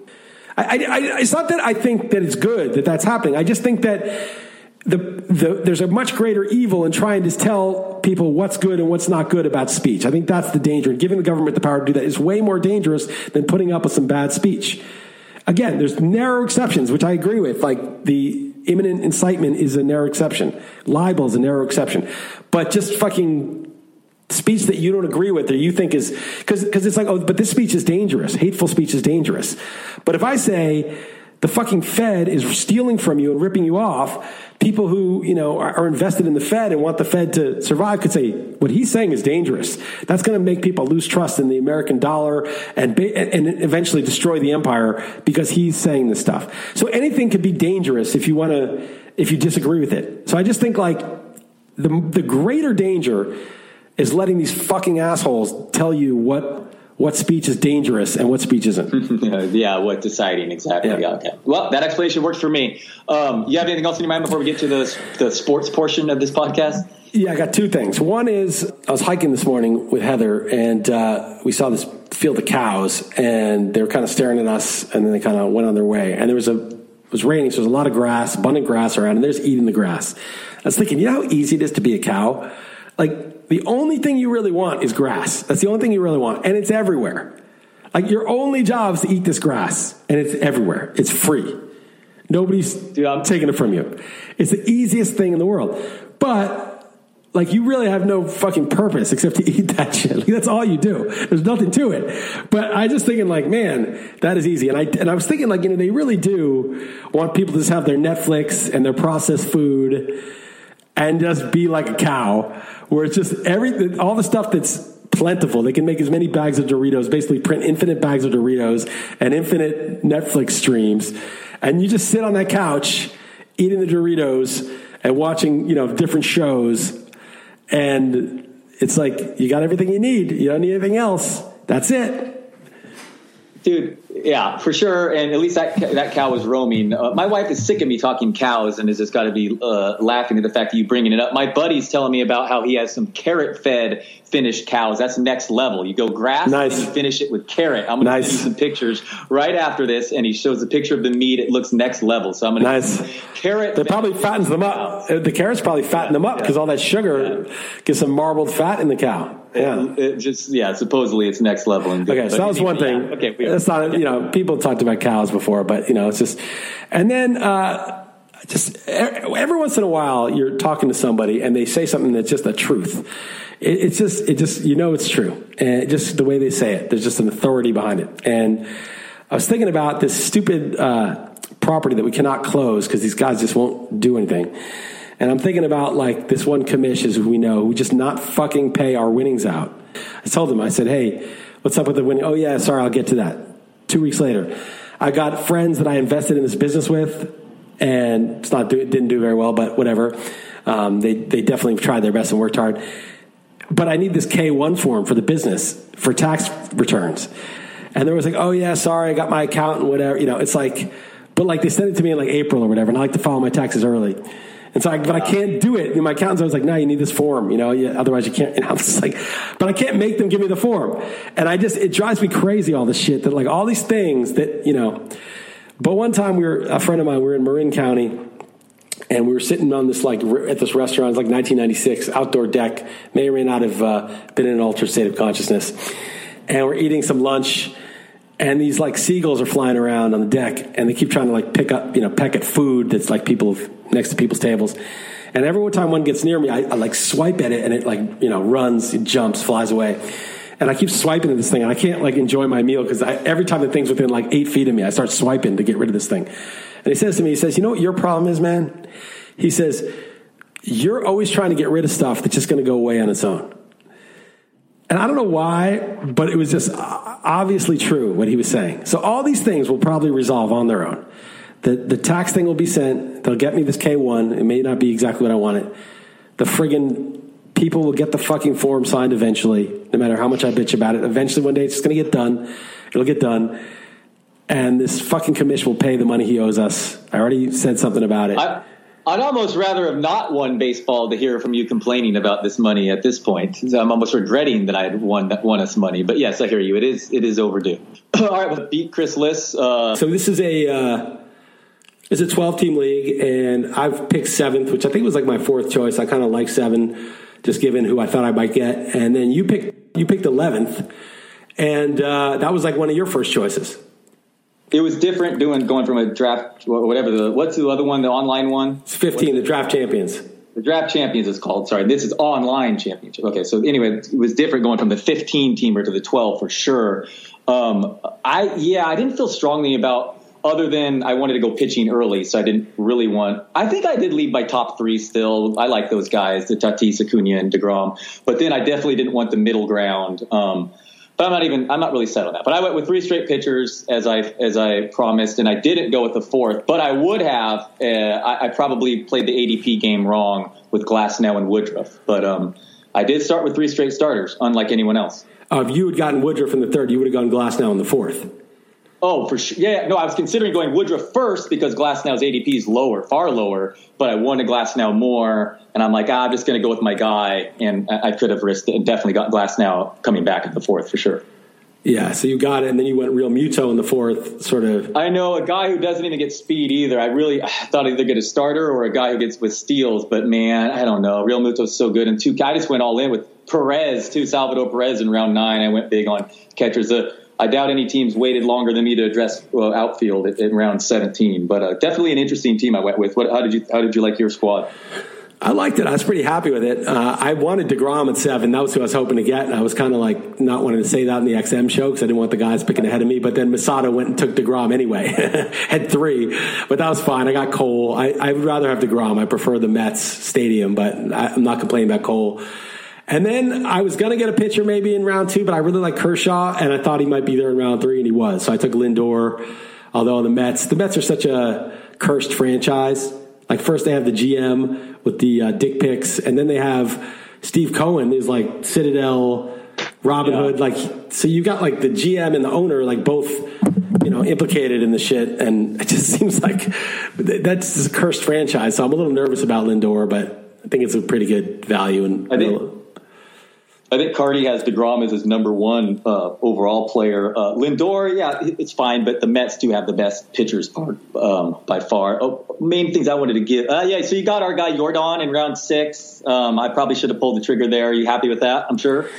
I, I, I, it's not that I think that it's good that that's happening. I just think that the, the, there's a much greater evil in trying to tell people what's good and what's not good about speech. I think that's the danger. And giving the government the power to do that is way more dangerous than putting up with some bad speech. Again, there's narrow exceptions, which I agree with. Like the imminent incitement is a narrow exception. Libel is a narrow exception. But just fucking speech that you don't agree with or you think is because it's like oh but this speech is dangerous hateful speech is dangerous but if i say the fucking Fed is stealing from you and ripping you off. People who you know are, are invested in the Fed and want the Fed to survive could say what he's saying is dangerous. That's going to make people lose trust in the American dollar and and eventually destroy the empire because he's saying this stuff. So anything could be dangerous if you want to if you disagree with it. So I just think like the the greater danger is letting these fucking assholes tell you what what speech is dangerous and what speech isn't. yeah, what deciding exactly. Yeah. yeah. okay. Well, that explanation works for me. Um, you have anything else in your mind before we get to the the sports portion of this podcast? Yeah, I got two things. One is I was hiking this morning with Heather, and uh, we saw this field of cows, and they were kind of staring at us, and then they kind of went on their way. And there was a it was raining, so there was a lot of grass, abundant grass around, and they're just eating the grass. I was thinking, you know how easy it is to be a cow? Like the only thing you really want is grass. That's the only thing you really want. And it's everywhere. Like your only job is to eat this grass, and it's everywhere. It's free. Nobody's Dude, I'm- taking it from you. It's the easiest thing in the world. But like you really have no fucking purpose except to eat that shit. Like, that's all you do. There's nothing to it. But I just thinking like, man, that is easy. And I and I was thinking like, you know, they really do want people to just have their Netflix and their processed food and just be like a cow where it's just every all the stuff that's plentiful. They can make as many bags of Doritos, basically print infinite bags of Doritos and infinite Netflix streams, and you just sit on that couch eating the Doritos and watching you know different shows, and it's like you got everything you need. You don't need anything else. That's it, dude. Yeah, for sure. And at least that that cow was roaming. Uh, my wife is sick of me talking cows and has just got to be uh, laughing at the fact that you bringing it up. My buddy's telling me about how he has some carrot fed finished cows. That's next level. You go grass nice. and you finish it with carrot. I'm going nice. to you some pictures right after this, and he shows a picture of the meat. It looks next level. So I'm going to nice carrot. That probably fattens them up. The carrots probably fatten them up because yeah. all that sugar yeah. gets some marbled fat in the cow. Yeah, it just yeah. Supposedly it's next level. And good, okay, so that was one thing. Yeah. Okay, that's not you know people talked about cows before, but you know it's just and then. uh just every once in a while you're talking to somebody and they say something that's just the truth it, it's just it just you know it's true and just the way they say it there's just an authority behind it and i was thinking about this stupid uh, property that we cannot close because these guys just won't do anything and I'm thinking about like this one commission who we know who just not fucking pay our winnings out. I told them, I said, hey, what's up with the winning? Oh, yeah, sorry, I'll get to that. Two weeks later, I got friends that I invested in this business with, and it's not do, didn't do very well, but whatever. Um, they, they definitely tried their best and worked hard. But I need this K1 form for the business for tax returns. And there was like, oh, yeah, sorry, I got my accountant, and whatever. You know, it's like, but like they sent it to me in like April or whatever, and I like to file my taxes early. And so, I, but I can't do it. And my accountant's always like, no, you need this form, you know, yeah, otherwise you can't. And I was like, but I can't make them give me the form. And I just, it drives me crazy, all this shit that like all these things that, you know. But one time we were, a friend of mine, we were in Marin County and we were sitting on this like at this restaurant, it's like 1996, outdoor deck, may or may not have uh, been in an altered state of consciousness. And we're eating some lunch and these like seagulls are flying around on the deck and they keep trying to like pick up, you know, peck at food that's like people next to people's tables. And every time one gets near me, I, I, like swipe at it and it like, you know, runs, it jumps, flies away. And I keep swiping at this thing and I can't like enjoy my meal because every time the thing's within like eight feet of me, I start swiping to get rid of this thing. And he says to me, he says, you know what your problem is, man? He says, you're always trying to get rid of stuff that's just going to go away on its own. And I don't know why, but it was just obviously true what he was saying. So all these things will probably resolve on their own. The, the tax thing will be sent. They'll get me this K1. It may not be exactly what I wanted. The friggin' people will get the fucking form signed eventually, no matter how much I bitch about it. Eventually, one day it's just going to get done. It'll get done. And this fucking commission will pay the money he owes us. I already said something about it. I, I'd almost rather have not won baseball to hear from you complaining about this money at this point. I'm almost regretting that I had won won us money. But yes, I hear you. It is it is overdue. All right, well, beat Chris Liss. Uh, so this is a uh, it's a 12 team league, and I've picked seventh, which I think was like my fourth choice. I kind of like seven, just given who I thought I might get. And then you picked you picked 11th, and uh, that was like one of your first choices it was different doing going from a draft whatever the what's the other one the online one it's 15 the draft champions the draft champions is called sorry this is online championship okay so anyway it was different going from the 15 teamer to the 12 for sure um, i yeah i didn't feel strongly about other than I wanted to go pitching early, so I didn't really want. I think I did leave my top three still. I like those guys, the Tatis, Acuna, and Degrom. But then I definitely didn't want the middle ground. Um, but I'm not even. I'm not really set on that. But I went with three straight pitchers as I as I promised, and I didn't go with the fourth. But I would have. Uh, I, I, probably played the ADP game wrong with Glasnow and Woodruff. But um, I did start with three straight starters, unlike anyone else. Uh, if you had gotten Woodruff in the third, you would have gone Glasnow in the fourth. Oh, for sure. Yeah, no, I was considering going Woodruff first because Glasnow's ADP is lower, far lower, but I wanted Glasnow more. And I'm like, ah, I'm just going to go with my guy. And I, could have risked it and definitely got Glasnow coming back at the fourth for sure. Yeah, so you got it, and then you went Realmuto in the fourth, sort of. I know a guy who doesn't even get speed either. I really I thought either get a starter or a guy who gets with steals, but man, I don't know. Realmuto's so good, and two. I just went all in with Perez too, Salvador Perez in round nine. I went big on catchers. Uh, I doubt any teams waited longer than me to address uh, outfield at, round 17. But uh, definitely an interesting team I went with. What, how did you how did you like your squad? I liked it. I was pretty happy with it. Uh, I wanted Degrom at seven. That was who I was hoping to get. And I was kind of like not wanting to say that in the XM show because I didn't want the guys picking ahead of me. But then Masada went and took Degrom anyway, had three. But that was fine. I got Cole. I, I would rather have Degrom. I prefer the Mets stadium, but I, I'm not complaining about Cole. And then I was going to get a pitcher maybe in round two, but I really like Kershaw, and I thought he might be there in round three, and he was. So I took Lindor. Although the Mets, the Mets are such a cursed franchise. Like first they have the GM with the uh, dick pics, and then they have Steve Cohen is like Citadel, Robin yeah. Hood. Like so, you got like the GM and the owner like both you know implicated in the shit, and it just seems like that's a cursed franchise. So I'm a little nervous about Lindor, but I think it's a pretty good value. And I think. I think Cardi has DeGrom as his number one uh, overall player. Uh, Lindor, yeah, it's fine, but the Mets do have the best pitchers part, um, by far. Oh, main things I wanted to give. Uh, yeah, so you got our guy Yordan in round six. Um, I probably should have pulled the trigger there. Are you happy with that? I'm sure.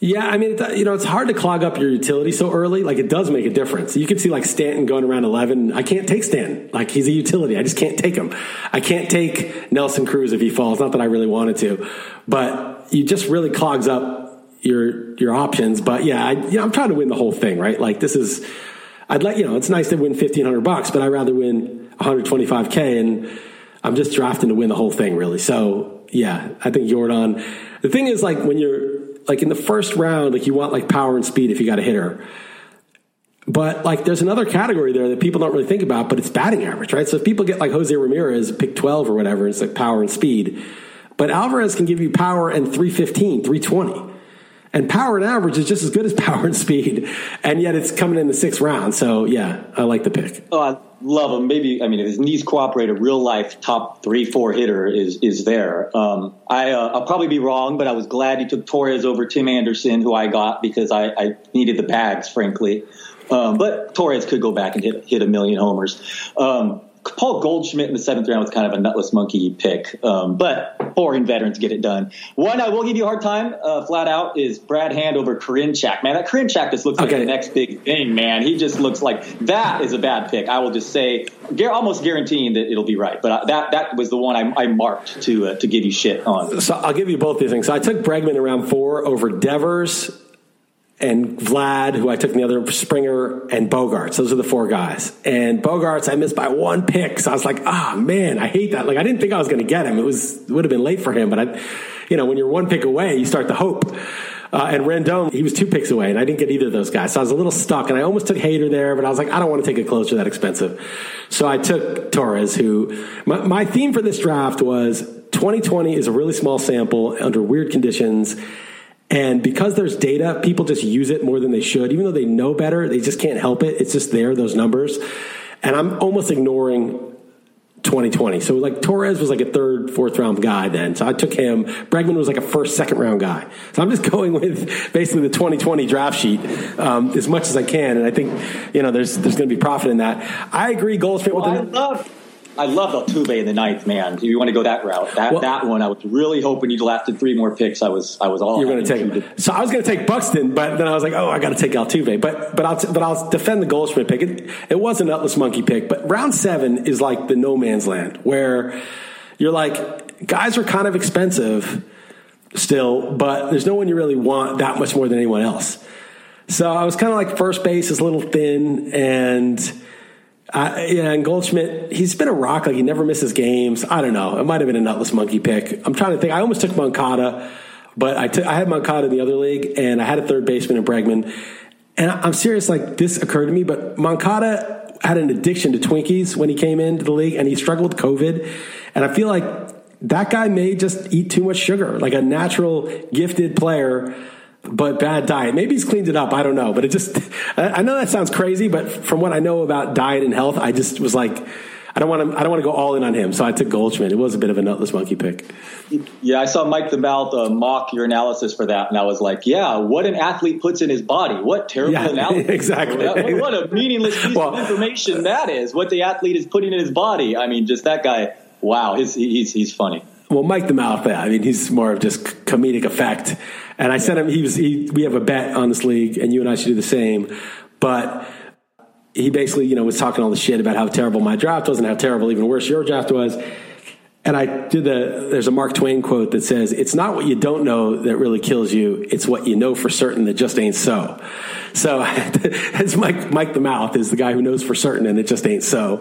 Yeah, I mean, you know, it's hard to clog up your utility so early. Like, it does make a difference. You can see, like, Stanton going around 11. I can't take Stanton. Like, he's a utility. I just can't take him. I can't take Nelson Cruz if he falls. Not that I really wanted to, but you just really clogs up your your options. But yeah, I, you know, I'm trying to win the whole thing, right? Like this is, I'd like you know, it's nice to win 1500 bucks, but I'd rather win 125k, and I'm just drafting to win the whole thing, really. So yeah, I think Yordan. The thing is, like when you're like in the first round, like you want like power and speed if you got a hitter. But like, there's another category there that people don't really think about, but it's batting average, right? So if people get like Jose Ramirez, pick 12 or whatever, it's like power and speed but Alvarez can give you power and 315, 320. And power and average is just as good as power and speed. And yet it's coming in the sixth round. So, yeah, I like the pick. Oh, I love him. Maybe, I mean, if his knees cooperate, a real life top three, four hitter is is there. Um, I, uh, I'll probably be wrong, but I was glad he took Torres over Tim Anderson, who I got because I, I needed the bags, frankly. Um, but Torres could go back and hit, hit a million homers. Um, Paul Goldschmidt in the seventh round was kind of a nutless monkey pick, um, but boring veterans get it done. One I will give you a hard time, uh, flat out, is Brad Hand over Karinchak. Man, that Karinchak just looks okay. like the next big thing. Man, he just looks like that is a bad pick. I will just say, almost guaranteeing that it'll be right. But uh, that that was the one I, I marked to uh, to give you shit on. So I'll give you both these things. So I took Bregman around four over Devers and Vlad, who I took in the other Springer, and Bogaerts. Those are the four guys. And Bogaerts, I missed by one pick. So I was like, ah, oh, man, I hate that. Like, I didn't think I was going to get him. It was, it would have been late for him, but I, you know, when you're one pick away, you start to hope. Uh, and Rendon, he was two picks away, and I didn't get either of those guys. So I was a little stuck, and I almost took Hader there, but I was like, I don't want to take a closer that expensive. So I took Torres, who, my, my theme for this draft was 2020 is a really small sample under weird conditions and because there's data, people just use it more than they should. Even though they know better, they just can't help it. It's just there, those numbers. And I'm almost ignoring 2020. So like Torres was like a third, fourth round guy then. So I took him. Bregman was like a first, second round guy. So I'm just going with basically the 2020 draft sheet um, as much as I can. And I think, you know, there's there's going to be profit in that. I agree Goldschmidt well, with the. I love I love Altuve in the ninth man. If you want to go that route, that well, that one, I was really hoping you'd lasted three more picks. I was I was all you're going to take him. So I was going to take Buxton, but then I was like, oh, I got to take Altuve. But but I'll but I'll defend the Goldschmidt pick. It, it was an nutless monkey pick, but round seven is like the no man's land where you're like guys are kind of expensive still, but there's no one you really want that much more than anyone else. So I was kind of like first base is a little thin and Yeah, and Goldschmidt, he's been a rock. Like he never misses games. I don't know. It might have been a nutless monkey pick. I'm trying to think. I almost took Moncada, but I had Moncada in the other league, and I had a third baseman in Bregman. And I'm serious. Like this occurred to me, but Moncada had an addiction to Twinkies when he came into the league, and he struggled with COVID. And I feel like that guy may just eat too much sugar, like a natural gifted player but bad diet. Maybe he's cleaned it up. I don't know. But it just, I know that sounds crazy, but from what I know about diet and health, I just was like, I don't want to. I don't want to go all in on him. So I took Goldschmidt. It was a bit of a nutless monkey pick. Yeah, I saw Mike the Mouth uh, mock your analysis for that, and I was like, "Yeah, what an athlete puts in his body. What terrible yeah, analysis. Exactly. What, what, a meaningless piece well, of information that is. What the athlete is putting in his body. I mean, just that guy. Wow, he's he's, he's funny. Well, Mike the Mouth. I mean, he's more of just comedic effect. And I sent him. He was. He, we have a bet on this league, and you and I should do the same. But he basically, you know, was talking all the shit about how terrible my draft was and how terrible, even worse, your draft was. And I did the. There's a Mark Twain quote that says, "It's not what you don't know that really kills you; it's what you know for certain that just ain't so." So it's Mike, Mike the Mouth is the guy who knows for certain, and it just ain't so.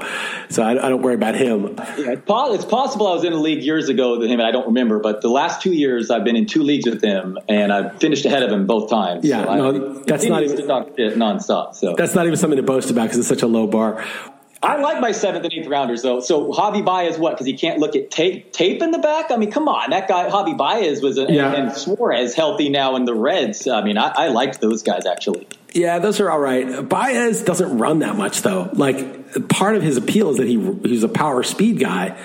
So I, I don't worry about him. Yeah, it's possible I was in a league years ago with him, and I don't remember. But the last two years, I've been in two leagues with him, and I've finished ahead of him both times. Yeah, so no, that's not even nonstop. So that's not even something to boast about because it's such a low bar. I like my seventh and eighth rounders though. So Javi Baez, what? Because he can't look at tape tape in the back. I mean, come on, that guy Javi Baez was, a, yeah. and, and Suarez healthy now in the Reds. I mean, I, I liked those guys actually. Yeah, those are all right. Baez doesn't run that much though. Like part of his appeal is that he he's a power speed guy.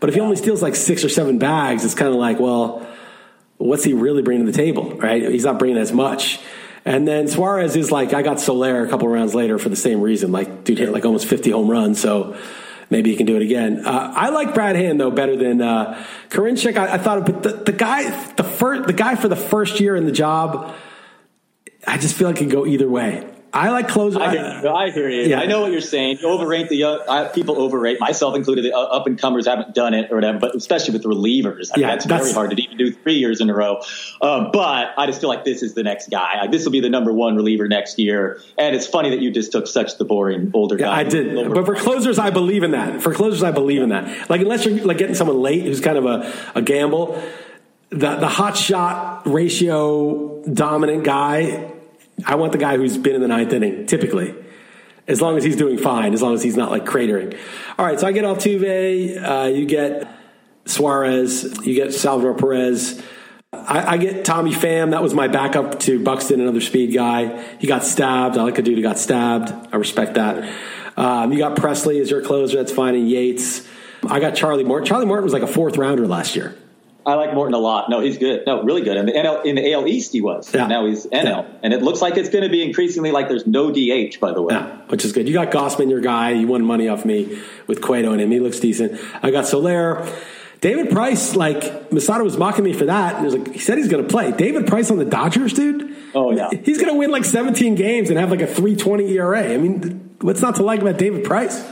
But if he only steals like six or seven bags, it's kind of like, well, what's he really bringing to the table, right? He's not bringing as much. And then Suarez is like, I got Soler a couple rounds later for the same reason. Like, dude hit like almost 50 home runs, so maybe he can do it again. Uh, I like Brad Hand though better than uh, Karinchak. I, I thought, but the, the guy, the first, the guy for the first year in the job I just feel like it could go either way. I like closer. I hear you. I, hear you. Yeah. I know what you're saying. You overrate the young, people overrate myself included. The up and comers haven't done it or whatever, but especially with the relievers, I yeah, that's, that's, very hard to even do three years in a row. Um, but I just feel like this is the next guy. This will be the number one reliever next year. And it's funny that you just took such the boring older yeah, guy. I did, but for closers, I believe in that. For closers, I believe in that. Like unless you're like getting someone late who's kind of a, a gamble, the the hot shot ratio dominant guy I want the guy who's been in the ninth inning, typically. As long as he's doing fine, as long as he's not like cratering. All right, so I get Altuve, uh, you get Suarez, you get Salvador Perez. I, I, get Tommy Pham. That was my backup to Buxton, another speed guy. He got stabbed. I like a dude who got stabbed. I respect that. Um, you got Pressly as your closer. That's fine. And Yates. I got Charlie Morton. Charlie Morton was like a fourth rounder last year. I like Morton a lot. No, he's good. No, really good. And the NL in the AL East he was. Yeah. Now he's NL, yeah. and it looks like it's going to be increasingly like there's no DH. By the way, yeah, which is good. You got Gausman, your guy. You won money off me with Cueto and him. He looks decent. I got Soler. David Price, like Masada was mocking me for that. And he was like, he said he's going to play. David Price on the Dodgers, dude. Oh yeah, he's going to win like 17 games and have like a 3.20 ERA. I mean, what's not to like about David Price?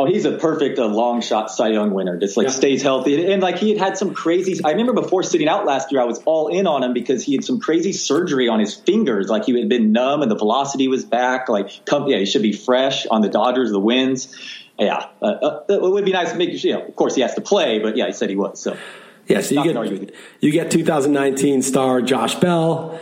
Oh, he's a perfect uh, long shot Cy Young winner. Just like yeah. stays healthy, and, and, like he had had some crazy. I remember before sitting out last year, I was all in on him because he had some crazy surgery on his fingers. Like he had been numb, and the velocity was back. Like, come, yeah, he should be fresh on the Dodgers, the wins. Yeah, uh, uh, it would be nice to make you know. Of course, he has to play, but yeah, he said he was. So, yeah, so you get you get 2019 star Josh Bell.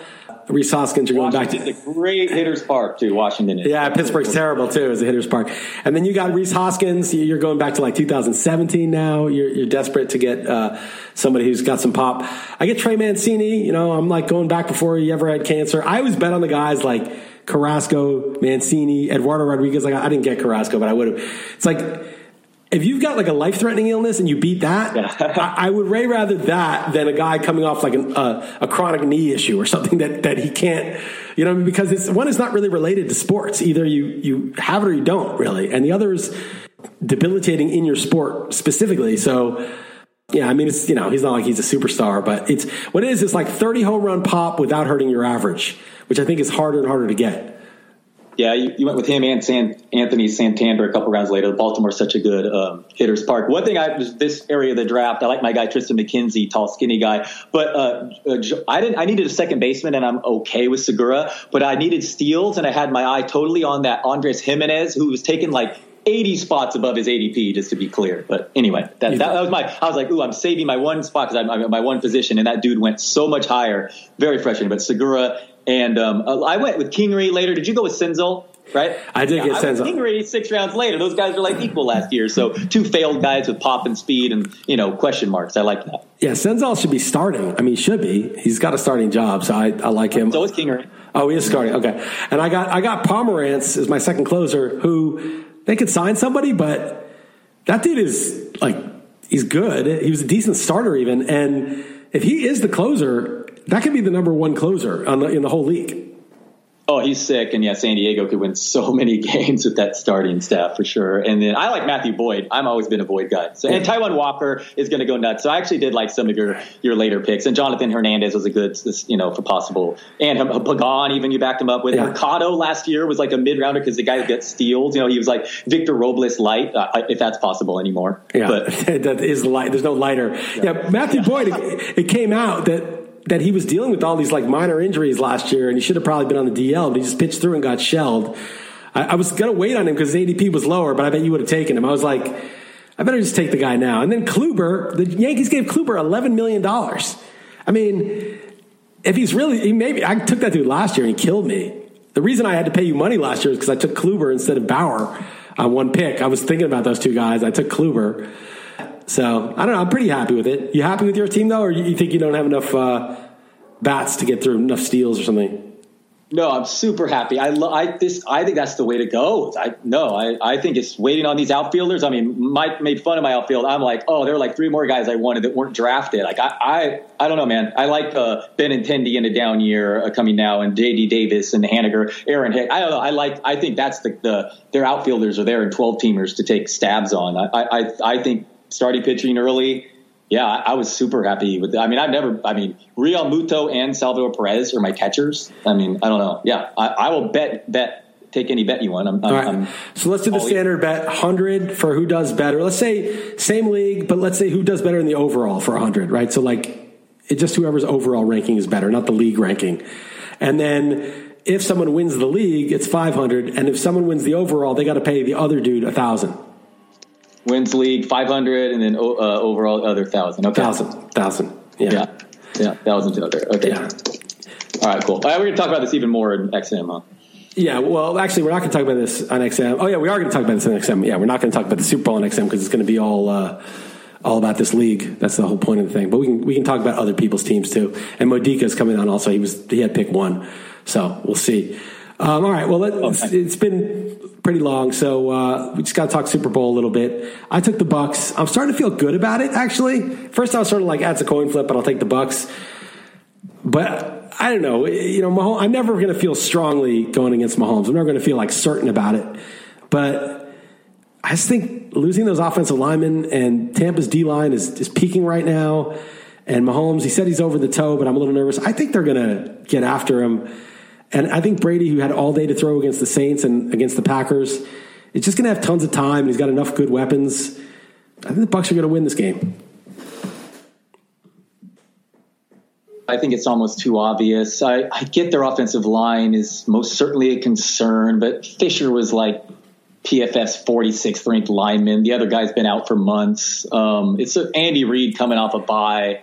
Rhys Hoskins, you're going back to. A great hitter's park, too. Washington is. Yeah, Pittsburgh's terrible, too, as a hitter's park. And then you got Rhys Hoskins. You're going back to like 2017 now. You're, you're desperate to get uh, somebody who's got some pop. I get Trey Mancini. You know, I'm like going back before he ever had cancer. I always bet on the guys like Carrasco, Mancini, Eduardo Rodriguez. Like, I didn't get Carrasco, but I would have. It's like if you've got like a life threatening illness and you beat that, I, I, would way rather that than a guy coming off like an, uh, a chronic knee issue or something that, that he can't, you know, because it's one is not really related to sports. Either you, you have it or you don't really. And the other is debilitating in your sport specifically. So, yeah, I mean, it's, you know, he's not like he's a superstar, but it's what it is, it's like 30 home run pop without hurting your average, which I think is harder and harder to get. Yeah, you, you, went with him and San, Anthony Santander a couple rounds later. Baltimore's such a good um, hitter's park. One thing I this area of the draft. I like my guy Triston McKenzie, tall, skinny guy. But uh, uh, I didn't. I needed a second baseman, and I'm okay with Segura. But I needed steals, and I had my eye totally on that Andres Gimenez, who was taken like 80 spots above his ADP, just to be clear. But anyway, that, that, that was my. I was like, ooh, I'm saving my one spot because I'm, I'm my one position, and that dude went so much higher. Very frustrating. But Segura and um, I went with Kingery later. Did you go with Senzel? Right, I did yeah, get Senzel. Kingery six rounds later. Those guys are like equal last year. So two failed guys with pop and speed and you know question marks. I like that. Yeah, Senzel should be starting. I mean, he should be. He's got a starting job, so I, I like him. So is Kingery. Oh, he is starting. Okay, and I got I got Pomeranz as my second closer, who they could sign somebody, but that dude is like he's good. He was a decent starter even, and if he is the closer, that could be the number one closer the, in the whole league. Oh, he's sick, and yeah, San Diego could win so many games with that starting staff for sure. And then I like Matthew Boyd. I'm always been a Boyd guy. So and Taijuan Walker is going to go nuts. So I actually did like some of your your later picks. And Jonathan Hernandez was a good, you know, for possible. And Pagan, even you backed him up with. Yeah. Mercado last year was like a mid rounder because the guy gets steals. You know, he was like Victor Robles light, uh, if that's possible anymore. Yeah, but that is light. There's no lighter. Yeah, yeah Matthew. Boyd. It came out that that he was dealing with all these like minor injuries last year, and he should have probably been on the DL, but he just pitched through and got shelled. I, I was gonna wait on him because his ADP was lower, but I bet you would have taken him. I was like, I better just take the guy now. And then Kluber, the Yankees gave Kluber eleven million dollars. I mean, if he's really, he maybe I took that dude last year and he killed me. The reason I had to pay you money last year is because I took Kluber instead of Bauer on one pick. I was thinking about those two guys. I took Kluber. So I don't know. I'm pretty happy with it. You happy with your team though, or you think you don't have enough uh, bats to get through enough steals or something? No, I'm super happy. I, lo- I this I think that's the way to go. I no, I, I think it's waiting on these outfielders. I mean, Mike made fun of my outfield. I'm like, oh, there are like three more guys I wanted that weren't drafted. Like I I, I don't know, man. I like uh, Benintendi in a down year uh, coming now, and J.D. Davis and Haniger, Aaron Hick. I don't know. I like. I think that's the the their outfielders are there in 12 teamers to take stabs on. I I I think starting pitching early yeah, I, I, was super happy with. I mean, I've never. I mean, Realmuto and Salvador Perez are my catchers. I mean, I don't know. Yeah, I, I will bet bet take any bet you want. I'm, I'm, All right. I'm so let's do the standard bet: hundred for who does better. Let's say same league, but let's say who does better in the overall for hundred. Right. So like, it just whoever's overall ranking is better, not the league ranking. And then if someone wins the league, it's five hundred, and if someone wins the overall, they got to pay the other dude a thousand wins league 500 and then uh, overall other thousand. Okay. Thousand. Thousand. Yeah. Yeah. Yeah. Thousand to other. Okay. Yeah. All right, cool. All right, we're going to talk about this even more in XM, huh? Yeah, well, actually, we're not going to talk about this on XM. Oh, yeah, we are going to talk about this on XM. Yeah, we're not going to talk about the Super Bowl on XM because it's going to be all uh, all about this league. That's the whole point of the thing. But we can we can talk about other people's teams too. And Modica's coming on also. He was he had pick one, so we'll see. Um, all right. Well, okay. it's been pretty long, so uh, we just got to talk Super Bowl a little bit. I took the Bucks. I'm starting to feel good about it. Actually, first I was sort of like, "That's a coin flip," but I'll take the Bucks. But I don't know. You know, Mahomes, I'm never going to feel strongly going against Mahomes. I'm never going to feel like certain about it. But I just think losing those offensive linemen and Tampa's D line is, is peaking right now. And Mahomes, he said he's over the toe, but I'm a little nervous. I think they're going to get after him. And I think Brady, who had all day to throw against the Saints and against the Packers, is just going to have tons of time. And he's got enough good weapons. I think the Bucks are going to win this game. I think it's almost too obvious. I, I get their offensive line is most certainly a concern, but Fisher was like PFF's 46th ranked lineman. The other guy's been out for months. Um, it's Andy Reid coming off a bye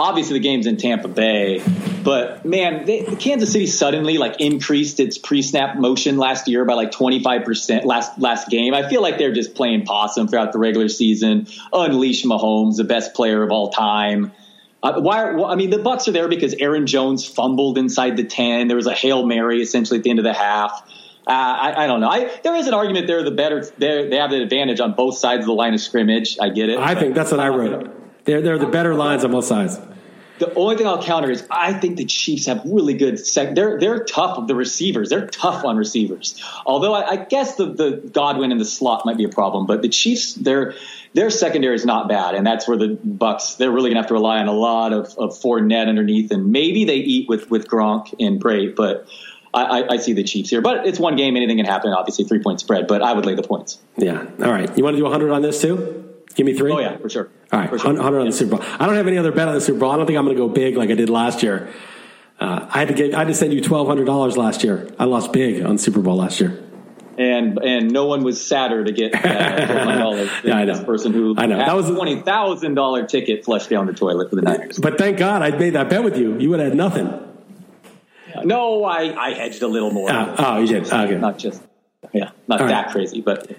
obviously the game's in Tampa Bay, but man, they, Kansas City suddenly like increased its pre-snap motion last year by like 25% last last game. I feel like they're just playing possum throughout the regular season. Unleash Mahomes, the best player of all time. Uh, why? Well, I mean, the Bucks are there because Aaron Jones fumbled inside the 10. There was a hail mary essentially at the end of the half. Uh, I, I, don't know. I, there is an argument they're the better. They have the advantage on both sides of the line of scrimmage. I get it. I think that's what I wrote. They're, they're the better lines on both sides. The only thing I'll counter is I think the Chiefs have really good. Sec- they're they're tough of the receivers. They're tough on receivers. Although I, I guess the the Godwin in the slot might be a problem, but the Chiefs their their secondary is not bad, and that's where the Bucks they're really gonna have to rely on a lot of of Fournette underneath, and maybe they eat with with Gronk and Brate, but. I, I, see the Chiefs here, but it's one game. Anything can happen. Obviously, three point spread, but I would lay the points. Yeah. All right. You want to do 100 on this too? Give me three. Oh yeah, for sure. All right. 100 on the Super Bowl. I don't have any other bet on the Super Bowl. I don't think I'm going to go big like I did last year. Uh, I had to get. I had to send you twelve hundred dollars last year. I lost big on Super Bowl last year. and and no one was sadder to get uh, dollars Yeah, I know. this person who I know. had That was- a twenty thousand dollar ticket flushed down the toilet for the Niners. But thank God I made that bet with you. You would have had nothing. No, I, I hedged a little more. Oh, oh, you did. Okay. Not just yeah, not that crazy, but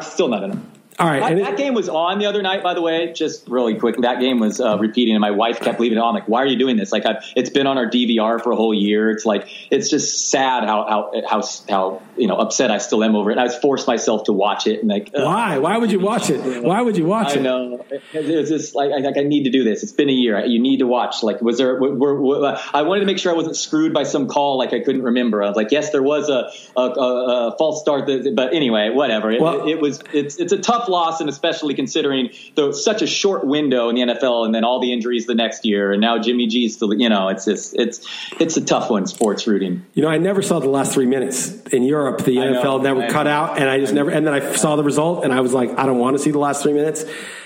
still not enough. All right. That, that game was on the other night, by the way. Just really quick, that game was uh, repeating, and my wife kept leaving it on. Like, why are you doing this? Like, I've, it's been on our DVR for a whole year. It's like it's just sad how how how how you know upset I still am over it. And I was forced myself to watch it, and like, why? Why would you watch it? Why would you watch I it? know it was just like, I- like I need to do this. It's been a year. You need to watch. Like, was there? Were, were, were- I wanted to make sure I wasn't screwed by some call. Like I couldn't remember. I was like, yes, there was a a, a, a false start. That, but anyway, whatever. It, Well- it, it was. It's it's a tough loss, and especially considering the such a short window in the NFL, and then all the injuries the next year, and now Jimmy G's still. You know, it's just it's it's a tough one. Sports rooting. You know, I never saw the last three minutes in Europe. The I know, NFL never I cut know. out, and I just never. And then I saw the result, and I was like, I don't want to see the last three minutes.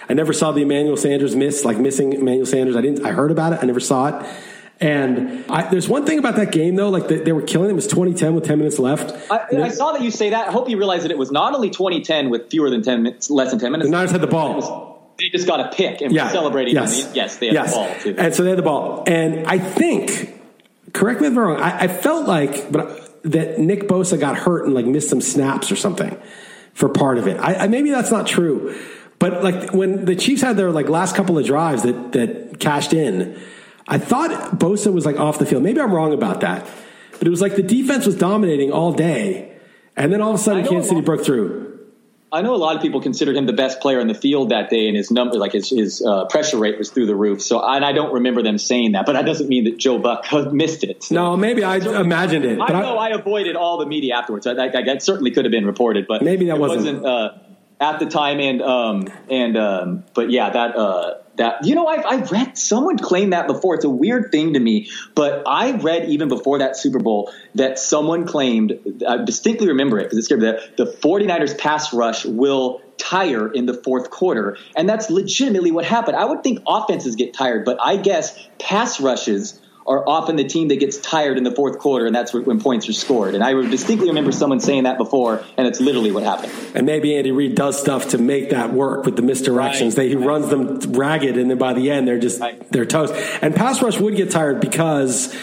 I never saw the Emmanuel Sanders miss, like missing Emmanuel Sanders. I didn't. I heard about it. I never saw it. And I, there's one thing about that game though, like they, they were killing. It was 2010 with 10 minutes left. I, I saw that you say that. I hope you realize that it was not only 2010 with fewer than 10 minutes, less than 10 minutes. The Niners had the ball. They just got a pick and yeah, were celebrating. Yes, they- yes, they had yes. the ball too. And so they had the ball, and I think, correct me if I'm wrong. I, I felt like, but that Nick Bosa got hurt and like missed some snaps or something for part of it. I, I maybe that's not true, but like when the Chiefs had their like last couple of drives that that cashed in, I thought Bosa was like off the field. Maybe I'm wrong about that, but it was like the defense was dominating all day, and then all of a sudden I Kansas City broke through. I know a lot of people considered him the best player in the field that day, and his number, like his, his uh, pressure rate, was through the roof. So, and I don't remember them saying that, but that doesn't mean that Joe Buck missed it. So- No, maybe I imagined it. I know I avoided all the media afterwards. I, I, that certainly could have been reported, but Maybe that it wasn't- uh, at the time. And um, and um, but yeah, that uh, that you know, I've, I've read someone claim that before. It's a weird thing to me, but I read even before that Super Bowl that someone claimed. I distinctly remember it because it scared me. That the 49ers pass rush will tire in the fourth quarter, and that's legitimately what happened. I would think offenses get tired, but I guess pass rushes are often the team that gets tired in the fourth quarter, and that's when points are scored. And I distinctly remember someone saying that before, and it's literally what happened. And maybe Andy Reid does stuff to make that work with the misdirections. Right. They, he runs them ragged, and then by the end, they're just Right. they're toast. And pass rush would get tired because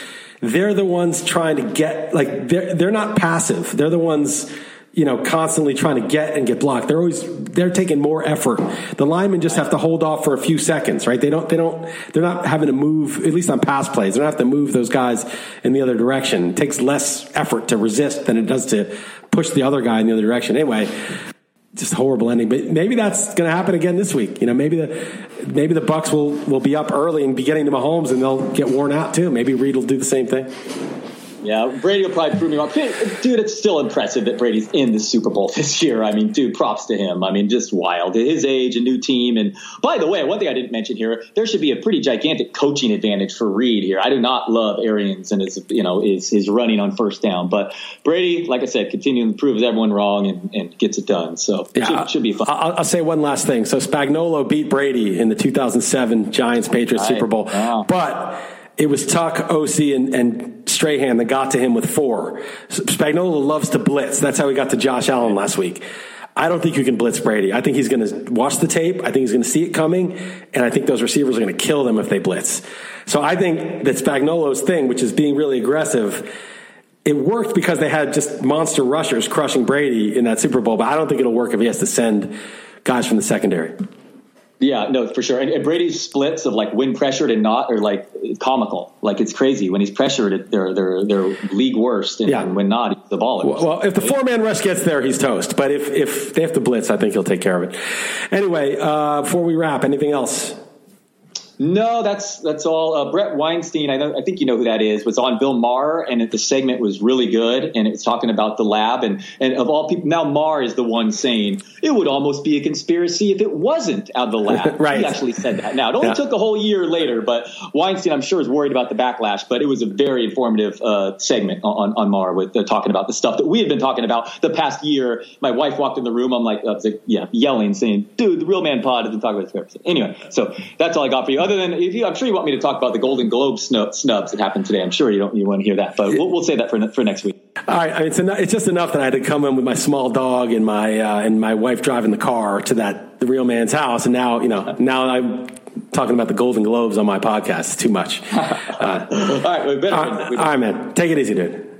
they're the ones trying to get like they're they're not passive. They're the ones you know constantly trying to get and get blocked. They're always they're taking more effort. The linemen just have to hold off for a few seconds, right? They don't they don't they're not having to move at least on pass plays. They don't have to move those guys in the other direction. It takes less effort to resist than it does to push the other guy in the other direction. Anyway, just horrible ending. But maybe that's going to happen again this week. You know, maybe the maybe the Bucks will will be up early and be getting to Mahomes, and they'll get worn out too. Maybe Reid will do the same thing. Yeah, Brady will probably prove me wrong. Dude, it's still impressive that Brady's in the Super Bowl this year. I mean, dude, props to him. I mean, just wild. At his age, a new team. And by the way, one thing I didn't mention here, there should be a pretty gigantic coaching advantage for Reid here. I do not love Arians and his, you know, his, his running on first down. But Brady, like I said, continuing to prove everyone wrong and, and gets it done. So it should, should be fun. I'll, I'll say one last thing. So Spagnolo beat Brady in the 2007 Giants Patriots Right. Super Bowl, Wow. but it was Tuck, Osi, and, and Strahan that got to him with four. Spagnolo loves to blitz. That's how he got to Josh Allen last week. I don't think you can blitz Brady. I think he's going to watch the tape. I think he's going to see it coming, and I think those receivers are going to kill them if they blitz. So I think that Spagnolo's thing, which is being really aggressive, it worked because they had just monster rushers crushing Brady in that Super Bowl. But I don't think it'll work if he has to send guys from the secondary. Yeah, no, for sure. And, and Brady's splits of like when pressured and not are like comical. Like it's crazy when he's pressured, they're they're they're league worst, and, Yeah. when not, he's the baller. Well, if the four man rush gets there, he's toast. But if if they have to blitz, I think he'll take care of it. Anyway, uh, before we wrap, anything else? No, that's that's all. Uh, Bret Weinstein, I, know, I think you know who that is, was on Bill Maher, and it, the segment was really good, and it's talking about the lab, and and of all people, now Maher is the one saying it would almost be a conspiracy if it wasn't out of the lab. Right. He actually said that. Now it only Yeah. took a whole year later, but Weinstein, I'm sure, is worried about the backlash. But it was a very informative uh, segment on on Maher with uh, talking about the stuff that we had been talking about the past year. My wife walked in the room. I'm like, was like yeah, yelling, saying, "Dude, the real man pod has been talking about this." Anyway, so that's all I got for you. Other than, if you, I'm sure you want me to talk about the Golden Globe snub, snubs that happened today. I'm sure you don't you want to hear that, but we'll, we'll say that for for next week. All right, I mean, it's, enough, it's just enough that I had to come in with my small dog and my uh, and my wife driving the car to that the real man's house, and now you know now I'm talking about the Golden Globes on my podcast. It's too much. Uh, all right, we better, all all right, man, take it easy, dude.